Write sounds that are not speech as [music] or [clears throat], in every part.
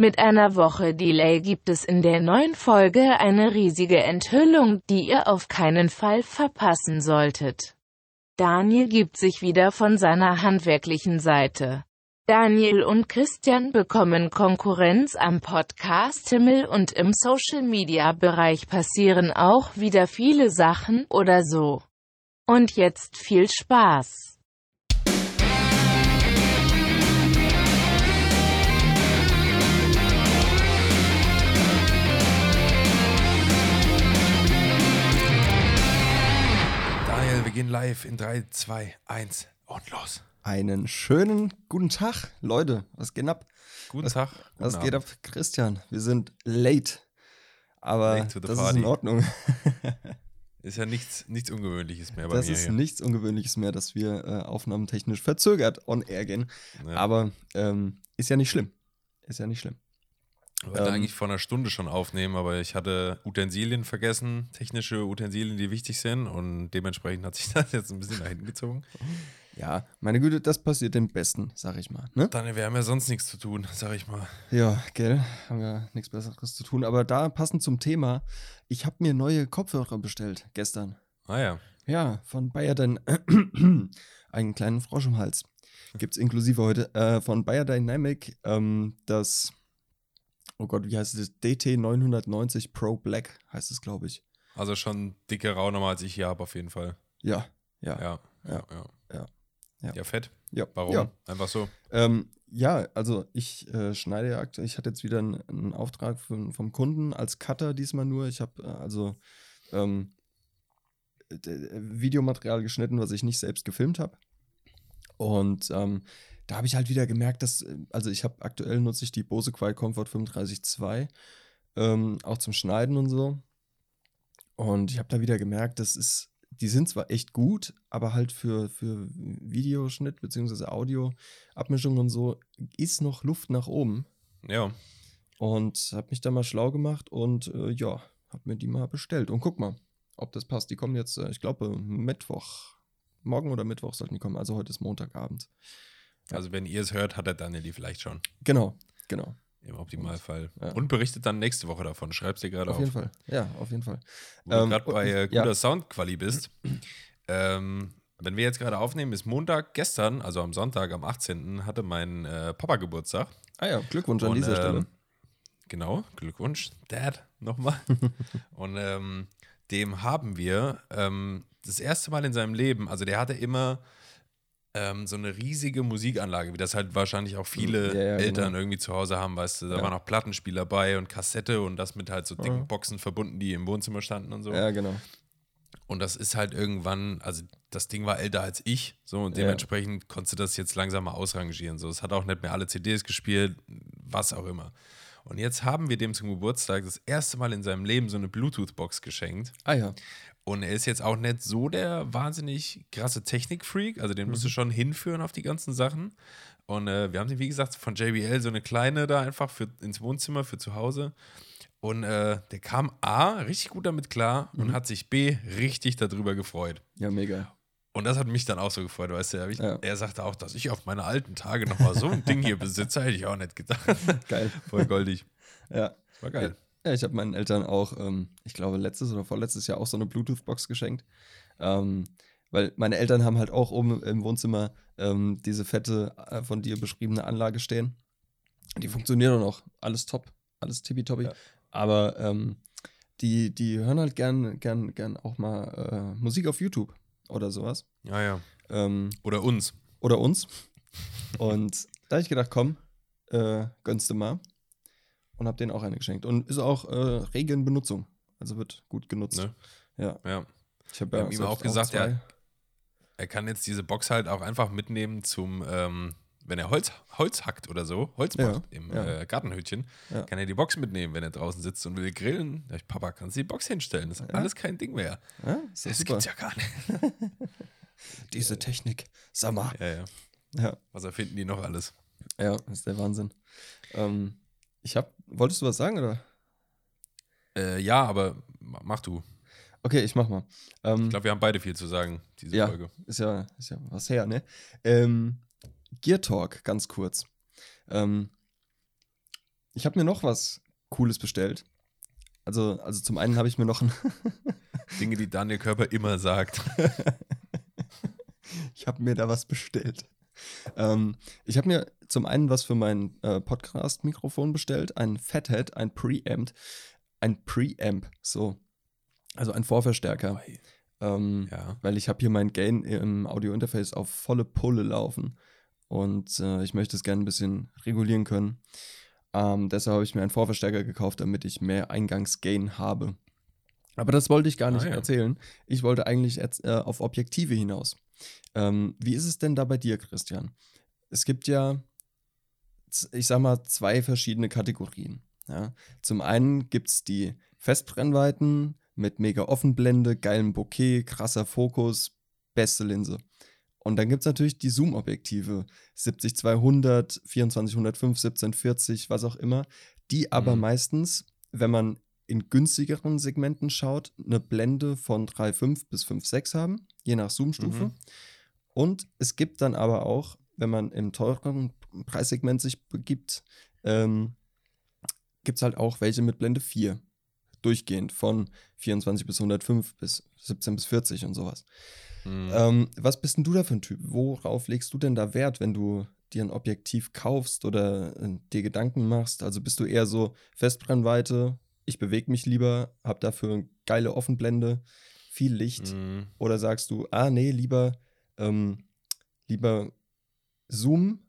Mit einer Woche Delay gibt es in der neuen Folge eine riesige Enthüllung, die ihr auf keinen Fall verpassen solltet. Daniel gibt sich wieder von seiner handwerklichen Seite. Daniel und Christian bekommen Konkurrenz am Podcast-Himmel und im Social-Media-Bereich passieren auch wieder viele Sachen oder so. Und jetzt viel Spaß! Gehen live in 3, 2, 1 und los. Einen schönen guten Tag, Leute. Was geht ab? Guten was, Tag. Was guten geht ab, Christian? Wir sind late. Aber Late das ist party. in Ordnung. [laughs] Ist ja nichts, nichts Ungewöhnliches mehr bei Das mir ist hier. nichts Ungewöhnliches mehr, dass wir äh, aufnahmetechnisch verzögert on air gehen. Ja. Aber ähm, ist ja nicht schlimm. Ist ja nicht schlimm. Ich wollte ähm, eigentlich vor einer Stunde schon aufnehmen, aber ich hatte Utensilien vergessen, technische Utensilien, die wichtig sind und dementsprechend hat sich [laughs] das jetzt ein bisschen nach hinten gezogen. Ja, meine Güte, das passiert dem Besten, sag ich mal. Ne? Daniel, wir haben ja sonst nichts zu tun, [laughs] sag ich mal. Ja, gell, haben wir nichts Besseres zu tun. Aber da passend zum Thema, ich habe mir neue Kopfhörer bestellt gestern. Ah ja. Ja, von Bayer Dyn [clears throat] einen kleinen Frosch im Hals. Gibt's inklusive heute äh, von Bayer Dynamic ähm, das Oh Gott, wie heißt es? DT 990 Pro Black heißt es, glaube ich. Also schon dicke Raunummer, als ich hier habe, auf jeden Fall. Ja, ja. Ja. Ja. Ja. Ja. Ja. Ja, fett. Ja, Warum? Ja, Einfach so. ähm, ja also ich äh, schneide ja aktuell, ich hatte jetzt wieder einen, einen Auftrag von, vom Kunden als Cutter diesmal nur. Ich habe äh, also ähm, d- Videomaterial geschnitten, was ich nicht selbst gefilmt habe. Und ähm, da habe ich halt wieder gemerkt, dass, äh, also ich habe aktuell nutze ich die Bose Quiet Comfort 35.2, ähm, auch zum Schneiden und so. Und ich habe da wieder gemerkt, das ist, die sind zwar echt gut, aber halt für, für Videoschnitt bzw. Audioabmischung und so ist noch Luft nach oben. Ja. Und habe mich da mal schlau gemacht und äh, ja, habe mir die mal bestellt. Und guck mal, ob das passt. Die kommen jetzt, äh, ich glaube, Mittwoch. Morgen oder Mittwoch sollten die kommen. Also heute ist Montagabend. Also wenn ihr es hört, hat der Daniel die vielleicht schon. Genau, genau. Im Optimalfall. Ja. Und berichtet dann nächste Woche davon. Schreib's dir gerade Auf auf. jeden Fall. Ja, auf jeden Fall. Wo du Ähm, gerade bei äh, und- guter ja. Soundquali bist. ähm, wenn wir jetzt gerade aufnehmen, ist Montag gestern, also am Sonntag, am 18. hatte mein äh, Papa Geburtstag. Ah ja, Glückwunsch an Und, dieser ähm, Stelle. Genau, Glückwunsch, Dad, nochmal. [laughs] und ähm, dem haben wir ähm, das erste Mal in seinem Leben, also der hatte immer ähm, so eine riesige Musikanlage, wie das halt wahrscheinlich auch viele Ja, ja, Eltern genau. irgendwie zu Hause haben, weißt du, da Ja. waren auch Plattenspieler bei und Kassette und das mit halt so dicken. Boxen verbunden, die im Wohnzimmer standen und so. Ja, genau. Und das ist halt irgendwann, also das Ding war älter als ich, so und dementsprechend konntest du das jetzt langsam mal ausrangieren. So, es hat auch nicht mehr alle CDs gespielt, was auch immer. Und jetzt haben wir dem zum Geburtstag das erste Mal in seinem Leben so eine Bluetooth-Box geschenkt. Ah ja. Und er ist jetzt auch nicht so der wahnsinnig krasse Technik-Freak. Also den musst du Mhm. schon hinführen auf die ganzen Sachen. Und äh, wir haben den, wie gesagt, von JBL so eine kleine da einfach für, ins Wohnzimmer für zu Hause. Und äh, der kam A, richtig gut damit klar Mhm. und hat sich B, richtig darüber gefreut. Ja, mega. Und das hat mich dann auch so gefreut, weißt du. Er, Ja. er sagte auch, dass ich auf meine alten Tage nochmal so ein Ding hier besitze, hätte ich auch nicht gedacht. [laughs] Geil. Voll goldig. Ja. War geil. Ja, ich habe meinen Eltern auch, ähm, ich glaube, letztes oder vorletztes Jahr auch so eine Bluetooth-Box geschenkt. Ähm, weil meine Eltern haben halt auch oben im Wohnzimmer ähm, diese fette, äh, von dir beschriebene Anlage stehen. Die funktioniert auch noch. Alles top. Alles tippitoppi. Ja. Aber ähm, die, die hören halt gern, gern, gern auch mal äh, Musik auf YouTube oder sowas. Ja, ja. Ähm, Oder uns. oder uns. Und da habe ich gedacht, komm, äh, gönnst du mal. Und habe denen auch eine geschenkt. Und ist auch äh, rege in Benutzung. Also wird gut genutzt. Ne? Ja. Ja. Ich habe ja ihm auch gesagt, zwei. ja, Er kann jetzt diese Box halt auch einfach mitnehmen zum, ähm, wenn er Holz, Holz hackt oder so, Holz Ja, macht im ja. äh, Gartenhütchen, Ja. kann er die Box mitnehmen, wenn er draußen sitzt und will grillen. Da ich, Papa, kannst du die Box hinstellen? Das ist alles kein Ding mehr. Das super. gibt's ja gar nicht. [laughs] Diese Technik. Sag mal. Ja, ja. Ja, Was erfinden die noch alles? ja, ist der Wahnsinn. Ähm, ich habe, wolltest du was sagen oder? Äh, ja, aber ma- mach du. Okay, ich mach mal. Ähm, Ich glaube, wir haben beide viel zu sagen, diese ja, Folge. ist ja, ist ja was her, ne? Ähm, Gear Talk, ganz kurz. Ähm, ich habe mir noch was Cooles bestellt. Also, also zum einen habe ich mir noch ein. [laughs] Dinge, die Daniel Körper immer sagt. [laughs] ich habe mir da was bestellt. Ähm, ich habe mir zum einen was für mein äh, Podcast-Mikrofon bestellt, ein Fathead, ein Preamp, ein Preamp, so, also ein Vorverstärker. Ähm, Ja. Weil ich habe hier mein Gain im Audio-Interface auf volle Pulle laufen und äh, ich möchte es gerne ein bisschen regulieren können. Ähm, deshalb habe ich mir einen Vorverstärker gekauft, damit ich mehr Eingangsgain habe. Aber das wollte ich gar nicht Ah, ja. erzählen. Ich wollte eigentlich äh, auf Objektive hinaus. Ähm, wie ist es denn da bei dir, Christian? Es gibt ja, ich sag mal, zwei verschiedene Kategorien. Ja? Zum einen gibt es die Festbrennweiten mit mega Offenblende, geilem Bokeh, krasser Fokus, beste Linse. Und dann gibt es natürlich die Zoom-Objektive, 70-200, 24-105, 1740, was auch immer, die aber Mhm. meistens, wenn man in günstigeren Segmenten schaut, eine Blende von 3,5 bis 5,6 haben, je nach Zoom-Stufe. Mhm. Und es gibt dann aber auch, wenn man im teureren Preissegment sich begibt, ähm, gibt es halt auch welche mit Blende 4. Durchgehend von 24 bis 105 bis 17 bis 40 und sowas. Mhm. Ähm, was bist denn du da für ein Typ? Worauf legst du denn da Wert, wenn du dir ein Objektiv kaufst oder äh, dir Gedanken machst? Also bist du eher so Festbrennweite, ich bewege mich lieber, hab dafür eine geile Offenblende, viel Licht? Mhm. Oder sagst du, ah nee, lieber, ähm, lieber Zoom,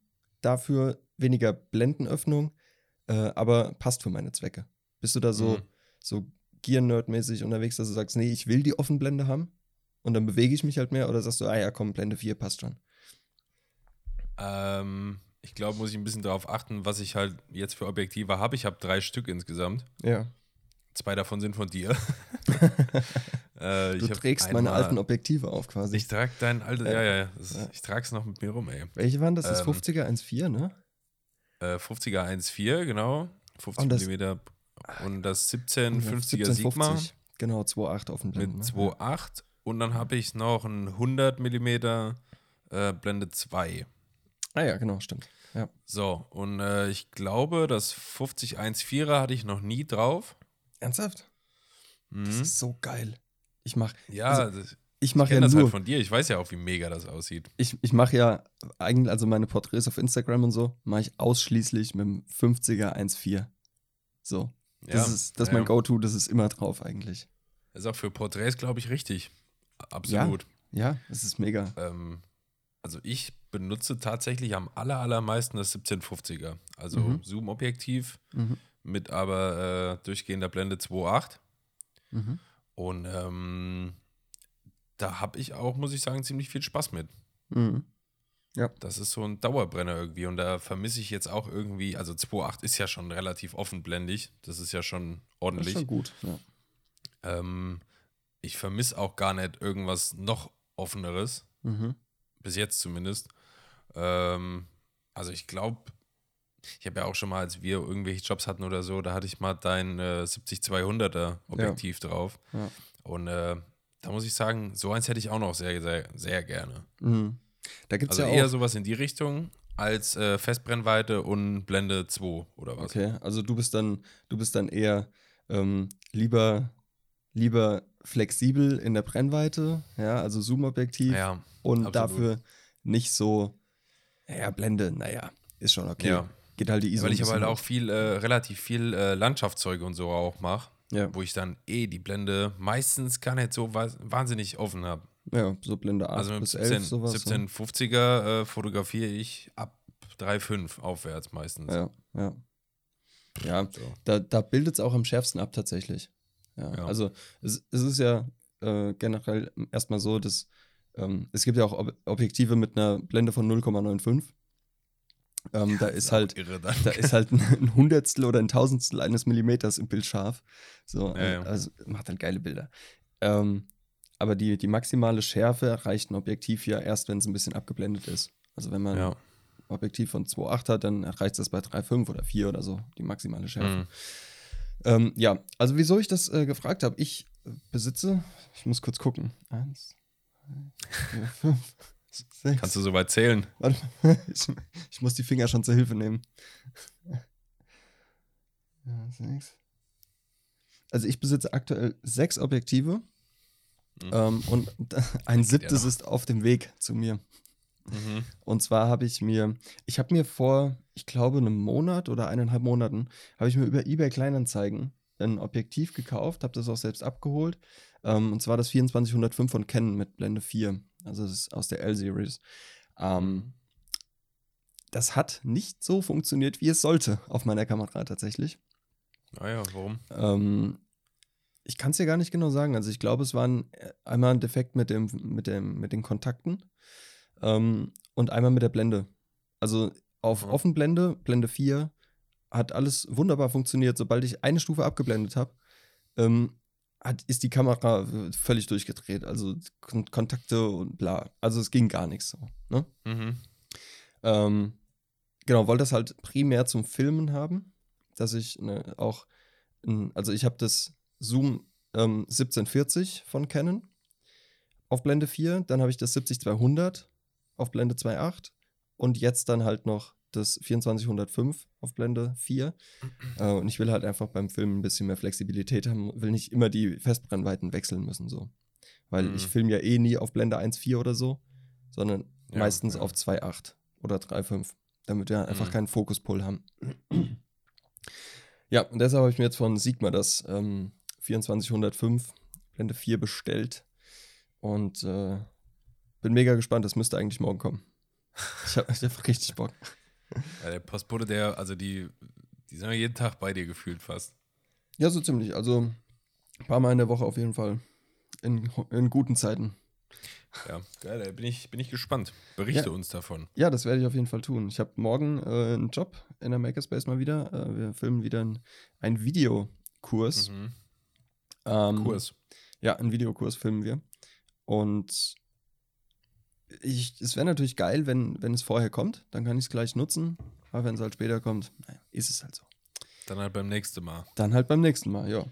dafür weniger Blendenöffnung, äh, aber passt für meine Zwecke? Bist du da so, Mhm. so Gear-Nerd-mäßig unterwegs, dass du sagst, nee, ich will die Offenblende haben und dann bewege ich mich halt mehr? Oder sagst du, ah ja, komm, Blende 4 passt schon? Ähm, ich glaube, muss ich ein bisschen darauf achten, was ich halt jetzt für Objektive habe. Ich habe drei Stück insgesamt. Ja. Zwei davon sind von dir. [laughs] äh, Du trägst meine alten Objektive auf quasi. Ich trage dein altes, ja, Ja. ja, ja. Ja. Ich trage es noch mit mir rum, ey. Welche waren das? Das Ähm, 50er 1.4, ne? Äh, 50er 1.4, genau. 50 Und das- mm. Und das 1750er 1750. Sigma Genau, 2.8 Offenblende. mit ne? 2.8. Und dann habe ich noch ein 100 mm äh, Blende 2. Ah ja, genau, stimmt. Ja. So, und äh, ich glaube, das 50 1.4er hatte ich noch nie drauf. Ernsthaft? Das Mhm. ist so geil. Ich mach, Ja, also, das, ich ich mache ja kenne das nur, halt von dir. Ich weiß ja auch, wie mega das aussieht. ich, ich mache ja eigentlich, also meine Porträts auf Instagram und so, mache ich ausschließlich mit dem 50er 1.4. So. Das ja, ist, das ist ja, mein Go-To, das ist immer drauf eigentlich. Ist auch für Porträts, glaube ich, richtig. Absolut. Ja, das ist mega. Ähm, also ich benutze tatsächlich am aller, allermeisten das 1750er. Also Mhm. Zoom-Objektiv Mhm. Mit aber äh, durchgehender Blende 2.8. Mhm. Und ähm, da habe ich auch, muss ich sagen, ziemlich viel Spaß mit. Mhm. Das ist so ein Dauerbrenner irgendwie. Und da vermisse ich jetzt auch irgendwie, also 2.8 ist ja schon relativ offenblendig. Das ist ja schon Das ist ordentlich. schon gut. Ja. Ähm, ich vermisse auch gar nicht irgendwas noch offeneres. Mhm. Bis jetzt zumindest. Ähm, also ich glaube, ich habe ja auch schon mal, als wir irgendwelche Jobs hatten oder so, da hatte ich mal dein äh, 70-200er Objektiv drauf. Ja. Und äh, da muss ich sagen, so eins hätte ich auch noch sehr, sehr, sehr gerne. Mhm. Da gibt es Also ja eher sowas in die Richtung als äh, Festbrennweite und Blende 2 oder was. Okay, also du bist dann, du bist dann eher ähm, lieber, lieber flexibel in der Brennweite, ja, also Zoom-Objektiv Ja, und absolut. dafür nicht so, ja, Blende, naja, ist schon okay. Ja. Geht halt die ISO. weil ich aber halt auch viel, äh, relativ viel äh, Landschaftszeuge und so auch mache, ja, wo ich dann eh die Blende meistens gar nicht so wa wahnsinnig offen habe. ja, so Blende 8 Also mit bis 17, 11 sowas. 1750er äh, fotografiere ich ab 3,5 aufwärts meistens. Ja, ja. Ja, So. da, da bildet es auch am schärfsten ab tatsächlich. Ja, Ja. Also es, es ist ja äh, generell erstmal so, dass ähm, es gibt ja auch Ob Objektive mit einer Blende von 0,95. Ähm, da Das ist halt, irre da ist halt ein, Hundertstel oder ein Tausendstel eines Millimeters im Bild scharf. So, Ja, ja. also macht halt geile Bilder. Ähm, aber die, die maximale Schärfe erreicht ein Objektiv ja erst, wenn es ein bisschen abgeblendet ist. Also wenn man ja. ein Objektiv von 2,8 hat, dann erreicht das bei 3,5 oder 4 oder so, die maximale Schärfe. Mhm. Ähm, ja, also wieso ich das äh, gefragt habe, ich besitze, ich muss kurz gucken. Eins, zwei, vier, fünf, sechs. Kannst du soweit zählen? Warte, mal, [laughs] ich, ich muss die Finger schon zur Hilfe nehmen. sechs. Also ich besitze aktuell sechs Objektive ähm, und [laughs] ein siebtes noch. ist auf dem Weg zu mir. Mhm. Und zwar habe ich mir, ich habe mir vor, ich glaube, einem Monat oder eineinhalb Monaten, habe ich mir über eBay Kleinanzeigen ein Objektiv gekauft, habe das auch selbst abgeholt. Ähm, und zwar das 2405 von Canon mit Blende 4. Also das ist aus der L-Series. Ähm, das hat nicht so funktioniert, wie es sollte auf meiner Kamera tatsächlich. Naja, warum? Ähm, ich kann es dir gar nicht genau sagen. Also ich glaube, es war ein, äh, einmal ein Defekt mit, dem, mit, dem, mit den Kontakten ähm, und einmal mit der Blende. Also auf Mhm. Offenblende, Blende 4, hat alles wunderbar funktioniert. Sobald ich eine Stufe abgeblendet habe, ähm, hat, ist die Kamera äh, völlig durchgedreht. Also Kon Kontakte und bla. Also es ging gar nichts so. Ne? Mhm. Ähm, genau, wollte das halt primär zum Filmen haben, dass ich ne, auch, also ich habe das Zoom ähm, 1740 von Canon auf Blende 4, dann habe ich das 70200 auf Blende 2.8 und jetzt dann halt noch das 2405 auf Blende 4. äh, und ich will halt einfach beim Filmen ein bisschen mehr Flexibilität haben, will nicht immer die Festbrennweiten wechseln müssen so. Weil Mhm. ich filme ja eh nie auf Blende 1.4 oder so, sondern Ja, meistens ja. auf 2.8 oder 3.5, damit wir einfach Mhm. keinen Fokuspull haben. ja, und deshalb habe ich mir jetzt von Sigma das ähm, 2405 Blende 4 bestellt und äh, bin mega gespannt. Das müsste eigentlich morgen kommen. [laughs] Ich habe hab richtig Bock. Ja, der Postbote, der, also die, die sind ja jeden Tag bei dir gefühlt fast. Ja, so ziemlich. Also ein paar Mal in der Woche auf jeden Fall. In, in guten Zeiten. Ja, geil, da bin ich, bin ich gespannt. Berichte Ja. uns davon. Ja, das werde ich auf jeden Fall tun. Ich habe morgen äh, einen Job in der Makerspace mal wieder. Äh, wir filmen wieder einen, Videokurs. Mhm. Ähm, Kurs. Ja, einen Videokurs filmen wir. Und ich, es wäre natürlich geil, wenn, wenn es vorher kommt. Dann kann ich es gleich nutzen. Aber wenn es halt später kommt, naja, ist es halt so. Dann halt beim nächsten Mal. Dann halt beim nächsten Mal, ja.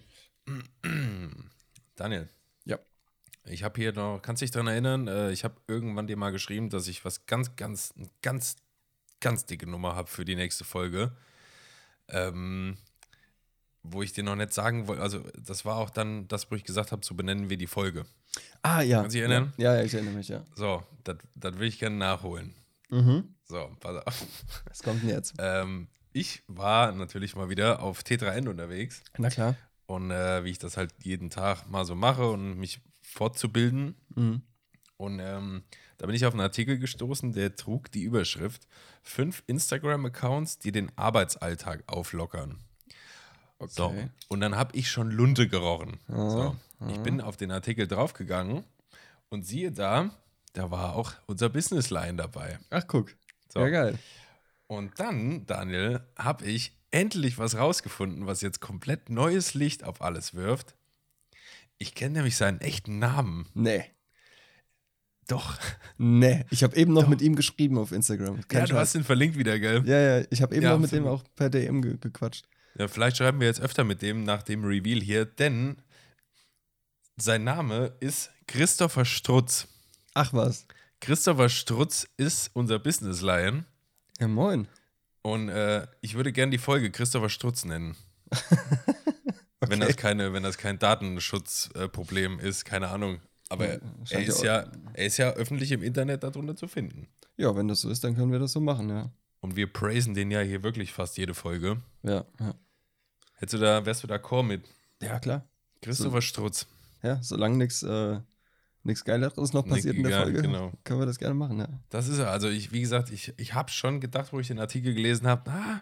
[clears throat] Daniel. Ja. Ich habe hier noch, kannst du dich daran erinnern, äh, ich habe irgendwann dir mal geschrieben, dass ich was ganz, ganz, ganz, ganz dicke Nummer habe für die nächste Folge. Ähm, wo ich dir noch nicht sagen wollte, also das war auch dann das, wo ich gesagt habe, so benennen wir die Folge. Ah, ja. Kannst du dich erinnern? Ja, ja, ich erinnere mich, ja. So, das will ich gerne nachholen. Mhm. So, pass auf. [laughs] Was kommt denn jetzt? Ähm, ich war natürlich mal wieder auf T3N unterwegs Na klar. und äh, wie ich das halt jeden Tag mal so mache und mich fortzubilden. Mhm. Und ähm, da bin ich auf einen Artikel gestoßen, der trug die Überschrift: Fünf Instagram-Accounts, die den Arbeitsalltag auflockern. So, Okay. und dann habe ich schon Lunte gerochen. Ah, So, ich bin auf den Artikel draufgegangen und siehe da, da war auch unser Businessline dabei. Ach, guck. So. Ja, geil. Und dann, Daniel, habe ich endlich was rausgefunden, was jetzt komplett neues Licht auf alles wirft. Ich kenne nämlich seinen echten Namen. Nee. Doch. Nee. Ich habe eben noch Doch. mit ihm geschrieben auf Instagram. Kein ja, du Scheiß. hast ihn verlinkt wieder, gell? Ja, ja, ich habe eben Ja, noch mit dem auch per DM ge gequatscht. Ja, vielleicht schreiben wir jetzt öfter mit dem nach dem Reveal hier, denn sein Name ist Christopher Strutz. Ach was. Christopher Strutz ist unser Business Lion Ja, moin. und äh, ich würde gerne die Folge Christopher Strutz nennen. [laughs] Wenn das keine, wenn das kein Datenschutzproblem ist, keine Ahnung. Aber Ja, er ist ja- ja, er ist ja öffentlich im Internet darunter zu finden. Ja, wenn das so ist, dann können wir das so machen, ja. Und wir praisen den ja hier wirklich fast jede Folge. Ja, ja. Hättest du da, wärst du da Chor mit Ja, klar. Christopher Strutz? Ja, solange nichts äh, nix Geileres noch passiert in der ja, Folge, genau. können wir das gerne machen, ja. Das ist er. Also ich, wie gesagt, ich, ich habe schon gedacht, wo ich den Artikel gelesen habe, ah,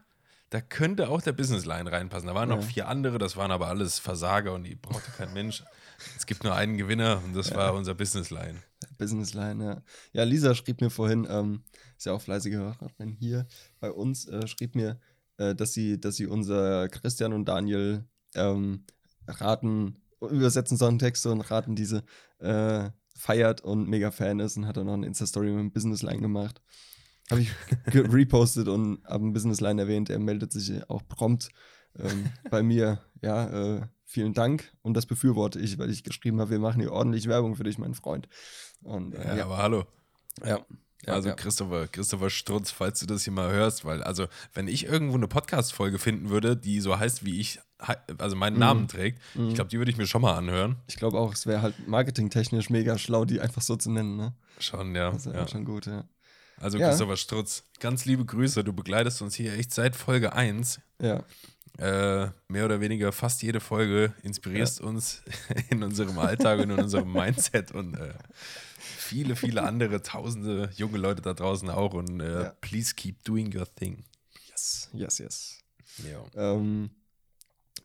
da könnte auch der Businessline reinpassen. Da waren noch Ja. vier andere, das waren aber alles Versager und die brauchte kein Mensch. Es gibt nur einen Gewinner und das war unser Businessline. Businessline, ja. Ja, Lisa schrieb mir vorhin, ähm, ist ja auch fleißige Hörerin hier bei uns, äh, schrieb mir, äh, dass sie, dass sie unser Christian und Daniel ähm, raten, übersetzen sollen Texte und raten diese äh, feiert und mega Fan ist und hat dann noch eine Insta-Story mit dem Businessline gemacht. Habe ich [laughs] repostet und habe einen Businessline erwähnt. Er meldet sich auch prompt ähm, bei mir. Ja, äh, vielen Dank. Und das befürworte ich, weil ich geschrieben habe, wir machen hier ordentlich Werbung für dich, mein Freund. Und Ja, äh, ja, aber hallo. ja. Ja, also ja. Christopher, Christopher Strutz, falls du das hier mal hörst, weil, also, wenn ich irgendwo eine Podcast-Folge finden würde, die so heißt, wie ich, also meinen Mhm. Namen trägt, ich glaube, die würde ich mir schon mal anhören. Ich glaube auch, es wäre halt marketingtechnisch mega schlau, die einfach so zu nennen, ne? Schon, ja. Das wäre ja. schon gut, ja. Also, Ja. Christopher Strutz, ganz liebe Grüße. Du begleitest uns hier echt seit Folge 1. Ja, Äh, mehr oder weniger fast jede Folge inspirierst uns [laughs] in unserem Alltag und in unserem Mindset und äh, viele, viele andere tausende junge Leute da draußen auch. Und äh, Ja. please keep doing your thing. yes, yes, yes. Ja. Ähm,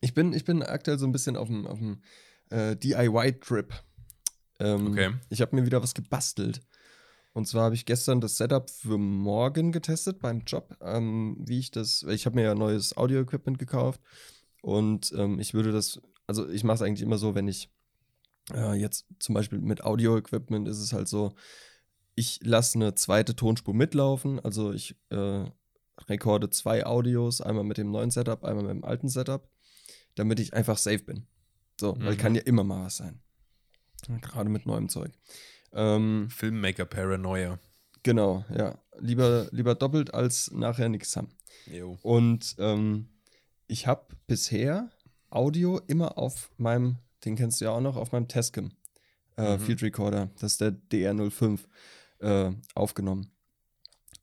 ich, bin, ich bin aktuell so ein bisschen auf dem, auf dem äh, DIY-Trip. Ähm, Okay. Ich habe mir wieder was gebastelt. Und zwar habe ich gestern das Setup für morgen getestet beim Job, ähm, wie ich das, weil ich habe mir ja neues Audio-Equipment gekauft und ähm, ich würde das, also ich mache es eigentlich immer so, wenn ich äh, jetzt zum Beispiel mit Audio-Equipment ist es halt so, ich lasse eine zweite Tonspur mitlaufen, also ich äh, rekorde zwei Audios, einmal mit dem neuen Setup, einmal mit dem alten Setup, damit ich einfach safe bin. So, weil Mhm. kann ja immer mal was sein. Gerade mit neuem Zeug. Ähm, Filmmaker Paranoia. genau, ja. Lieber, lieber doppelt als nachher nichts haben. Jo. Und ähm, ich habe bisher Audio immer auf meinem, den kennst du ja auch noch, auf meinem Tascam äh, Mhm. Field Recorder, das ist der DR05, äh, aufgenommen.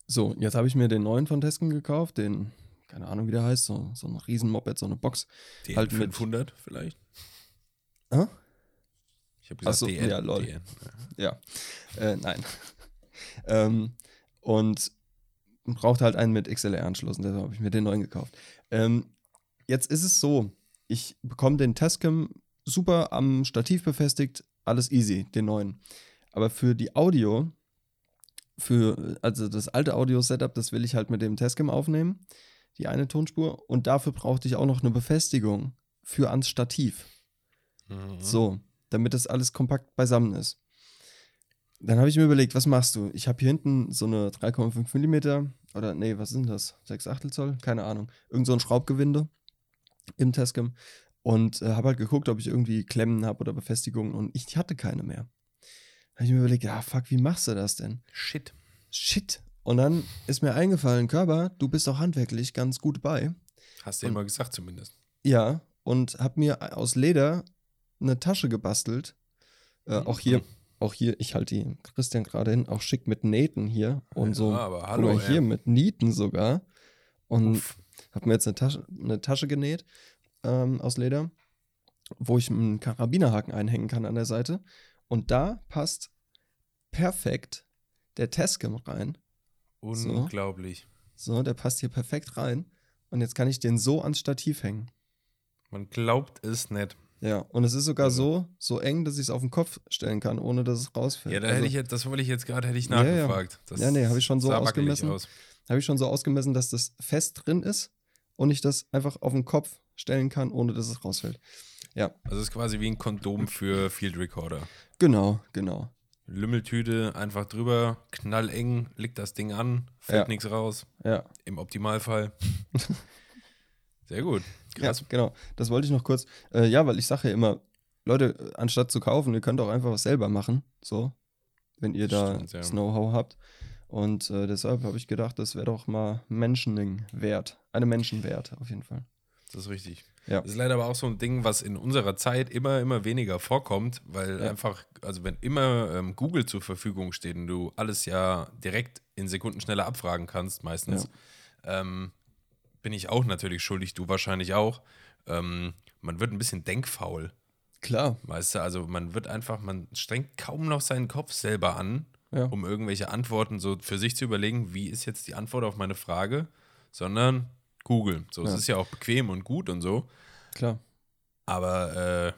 So, jetzt habe ich mir den neuen von Tascam gekauft, den, keine Ahnung wie der heißt, so, so ein Riesen-Moped, so eine Box. DN Halt mit- 500 vielleicht? Hä? Ich habe gesagt so, DN. ja, lol. DN. Ja, äh, nein. [laughs] ähm, und braucht halt einen mit XLR-Anschluss und deshalb habe ich mir den neuen gekauft. Ähm, jetzt ist es so, ich bekomme den Tascam super am Stativ befestigt, alles easy, den neuen. Aber für die Audio, für, also das alte Audio-Setup, das will ich halt mit dem Tascam aufnehmen, die eine Tonspur, und dafür brauchte ich auch noch eine Befestigung für ans Stativ. Mhm. So, damit das alles kompakt beisammen ist. Dann habe ich mir überlegt, was machst du? Ich habe hier hinten so eine 3,5 mm oder nee, was sind das? 6 Achtel Zoll? Keine Ahnung. Irgend so ein Schraubgewinde im Tascam und äh, habe halt geguckt, ob ich irgendwie Klemmen habe oder Befestigungen und ich hatte keine mehr. Habe ich mir überlegt, ja, fuck, wie machst du das denn? Shit. Shit. Und dann ist mir eingefallen, Körper, du bist auch handwerklich ganz gut bei. Hast du immer gesagt zumindest. Ja, und habe mir aus Leder eine Tasche gebastelt. Äh, auch hier, Mhm. auch hier, ich halte die Christian gerade hin, auch schick mit Nähten hier und so. Ja, aber hallo. mal, hier ey. mit Nieten sogar. Und habe mir jetzt eine Tasche, eine Tasche genäht ähm, aus Leder, wo ich einen Karabinerhaken einhängen kann an der Seite. Und da passt perfekt der Tascam rein. Unglaublich. So, der passt hier perfekt rein. Und jetzt kann ich den so ans Stativ hängen. Man glaubt es nicht. Ja, und es ist sogar Also- so, so eng, dass ich es auf den Kopf stellen kann, ohne dass es rausfällt. Ja, da also, hätte ich jetzt, das wollte ich jetzt gerade, hätte ich Ja, ja. nachgefragt. Das Ja, nee, habe ich schon so ausgemessen. Aus. Habe ich schon so ausgemessen, dass das fest drin ist und ich das einfach auf den Kopf stellen kann, ohne dass es rausfällt. Ja, Also es ist quasi wie ein Kondom für Field Recorder. genau, genau. Lümmeltüte einfach drüber, knalleng, liegt das Ding an, fällt Ja. nichts raus. Ja, Im Optimalfall. [laughs] Sehr gut. ja Krass. genau. Das wollte ich noch kurz. Äh, ja, weil ich sage ja immer, Leute, anstatt zu kaufen, ihr könnt auch einfach was selber machen. So, wenn ihr da Stimmt, ja. das Know-how habt. Und äh, deshalb habe ich gedacht, das wäre doch mal Menschending wert. Eine Menschenwert, auf jeden Fall. Das ist richtig. Ja. Das ist leider aber auch so ein Ding, was in unserer Zeit immer, immer weniger vorkommt, weil Ja. einfach, also wenn immer ähm, Google zur Verfügung steht und du alles ja direkt in Sekunden schneller abfragen kannst, meistens, ähm, bin ich auch natürlich schuldig, du wahrscheinlich auch. Ähm, man wird ein bisschen denkfaul, Klar, weißt du, also man wird einfach, man strengt kaum noch seinen Kopf selber an, ja. um irgendwelche Antworten so für sich zu überlegen, wie ist jetzt die Antwort auf meine Frage, sondern Google. So, es Ja. ist ja auch bequem und gut und so. Klar. Aber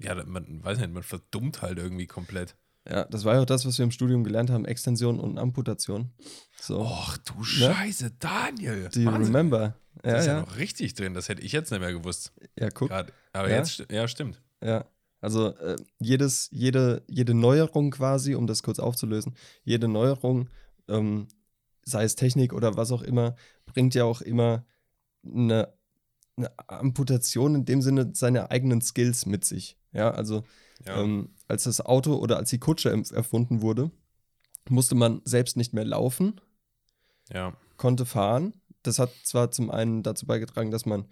äh, ja, man weiß nicht, man verdummt halt irgendwie komplett. Ja, das war ja auch das, was wir im Studium gelernt haben: Extension und Amputation. So. Och, du Scheiße, Daniel. Do you Wahnsinn. remember? Das Ja, ist ja. ja. noch richtig drin. Das hätte ich jetzt nicht mehr gewusst. Ja, guck. Gerade. Aber Ja? jetzt, ja, stimmt. Ja. Also äh, jedes, jede, jede Neuerung quasi, um das kurz aufzulösen, jede Neuerung, ähm, sei es Technik oder was auch immer, bringt ja auch immer eine, eine Amputation in dem Sinne seine eigenen Skills mit sich. Ja, also Ja. ähm, als das Auto oder als die Kutsche erfunden wurde, musste man selbst nicht mehr laufen, Ja. konnte fahren. Das hat zwar zum einen dazu beigetragen, dass man,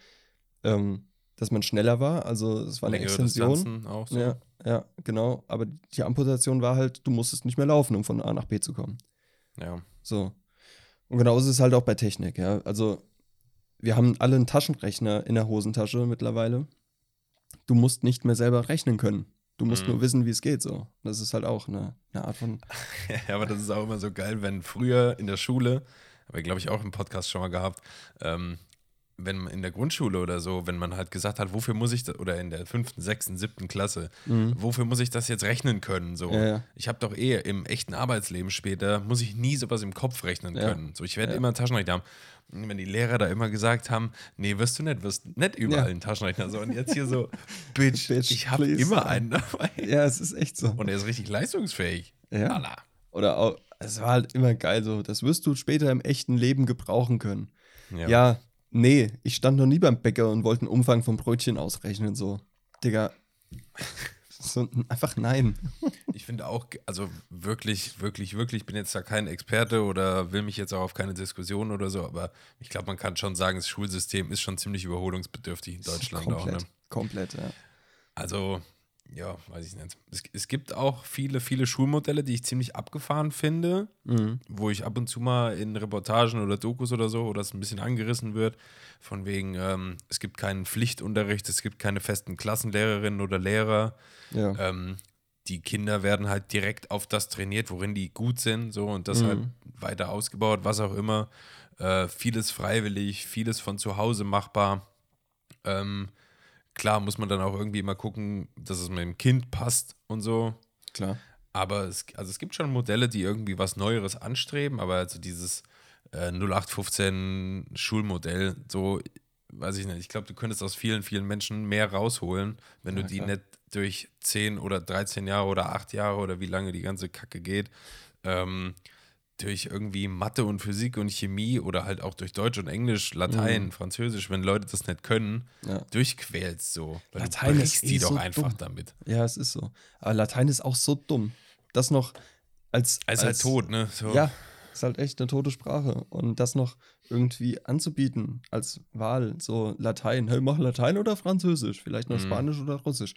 ähm, dass man schneller war, also es war eine Längere Extension. Auch so. Ja, ja, genau. Aber die Amputation war halt, du musstest nicht mehr laufen, um von A nach B zu kommen. ja. So. Und genauso ist es halt auch bei Technik, ja. Also, wir haben alle einen Taschenrechner in der Hosentasche mittlerweile. Du musst nicht mehr selber rechnen können. Du musst Mhm. nur wissen, wie es geht, so. Das ist halt auch eine, eine Art von. [laughs] Ja, aber das ist auch immer so geil, wenn früher in der Schule, habe ich glaube ich auch im Podcast schon mal gehabt, ähm, wenn man in der Grundschule oder so, wenn man halt gesagt hat, wofür muss ich das, oder in der fünften, sechsten, siebten Klasse, wofür muss ich das jetzt rechnen können? So, Mhm. Ja, ja. ich habe doch eh im echten Arbeitsleben später, muss ich nie sowas im Kopf rechnen Ja. können. So, ich werde immer einen Taschenrechner haben. Und Wenn die Lehrer da immer gesagt haben, nee, wirst du nicht, wirst nicht überall einen Taschenrechner. So, und jetzt hier so, [laughs] Bitch, Bitch, ich habe immer einen dabei. Ja, es ist echt so. Und er ist richtig leistungsfähig. Ja. Allah. Oder auch, es war halt immer geil so. Das wirst du später im echten Leben gebrauchen können. Ja. Nee, ich stand noch nie beim Bäcker und wollte den Umfang vom Brötchen ausrechnen, so. Digga. [laughs] So, einfach nein. Ich finde auch, also wirklich, wirklich, wirklich, ich bin jetzt da kein Experte oder will mich jetzt auch auf keine Diskussion oder so, aber ich glaube, man kann schon sagen, das Schulsystem ist schon ziemlich überholungsbedürftig in Deutschland auch. komplett, Ne? komplett, ja. Also, ja, weiß ich nicht. Es, es gibt auch viele, viele Schulmodelle, die ich ziemlich abgefahren finde, Mhm. wo ich ab und zu mal in Reportagen oder Dokus oder so, oder es ein bisschen angerissen wird, von wegen, ähm, es gibt keinen Pflichtunterricht, es gibt keine festen Klassenlehrerinnen oder Lehrer. Ja. Ähm, die Kinder werden halt direkt auf das trainiert, worin die gut sind, so und das Mhm. halt weiter ausgebaut, was auch immer. Äh, vieles freiwillig, vieles von zu Hause machbar. Ähm, klar muss man dann auch irgendwie immer gucken, dass es mit dem Kind passt und so. Klar. Aber es, also es gibt schon Modelle, die irgendwie was Neueres anstreben, aber also dieses äh, 0815 Schulmodell, so weiß ich nicht. Ich glaube, du könntest aus vielen, vielen Menschen mehr rausholen, wenn Ja, du die klar. nicht durch 10 oder 13 Jahre oder 8 Jahre oder wie lange die ganze Kacke geht, ähm, durch irgendwie Mathe und Physik und Chemie oder halt auch durch Deutsch und Englisch, Latein, Mhm. Französisch, wenn Leute das nicht können, Ja. durchquälst so. Weil Latein ist eh die doch so einfach dumm. damit. ja, es ist so. Aber Latein ist auch so dumm. Das noch als. Es ist halt tot, ne? So. Ja, ist halt echt eine tote Sprache. Und das noch irgendwie anzubieten als Wahl, so Latein. Hey, mach Latein oder Französisch? Vielleicht noch Mhm. Spanisch oder Russisch.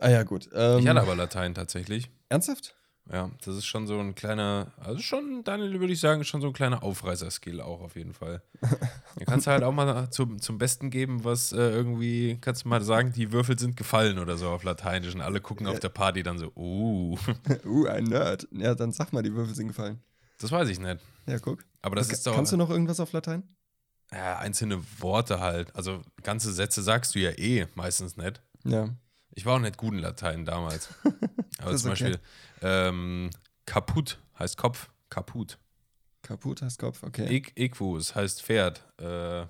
Ah ja, gut. Ähm, Ich hatte aber Latein tatsächlich. ernsthaft? Ja, das ist schon so ein kleiner, also schon, Daniel, würde ich sagen, schon so ein kleiner Aufreißer-Skill auch auf jeden Fall. [laughs] Da kannst du halt auch mal zum, zum Besten geben, was äh, irgendwie, kannst du mal sagen, die Würfel sind gefallen oder so auf Lateinisch und alle gucken auf der Party dann so, uh, [laughs] uh, ein Nerd. Ja, dann sag mal, die Würfel sind gefallen. das weiß ich nicht. Ja, guck. Aber das Ka- ist doch, Kannst du noch irgendwas auf Latein? ja, einzelne Worte halt. Also ganze Sätze sagst du ja eh meistens nicht. Ja. Ich war auch nicht gut in Latein damals. [laughs] Aber Das zum okay. Ähm, kaputt heißt Kopf, kaputt. Kaputt heißt Kopf, okay. Ik Equus heißt Pferd. Äh,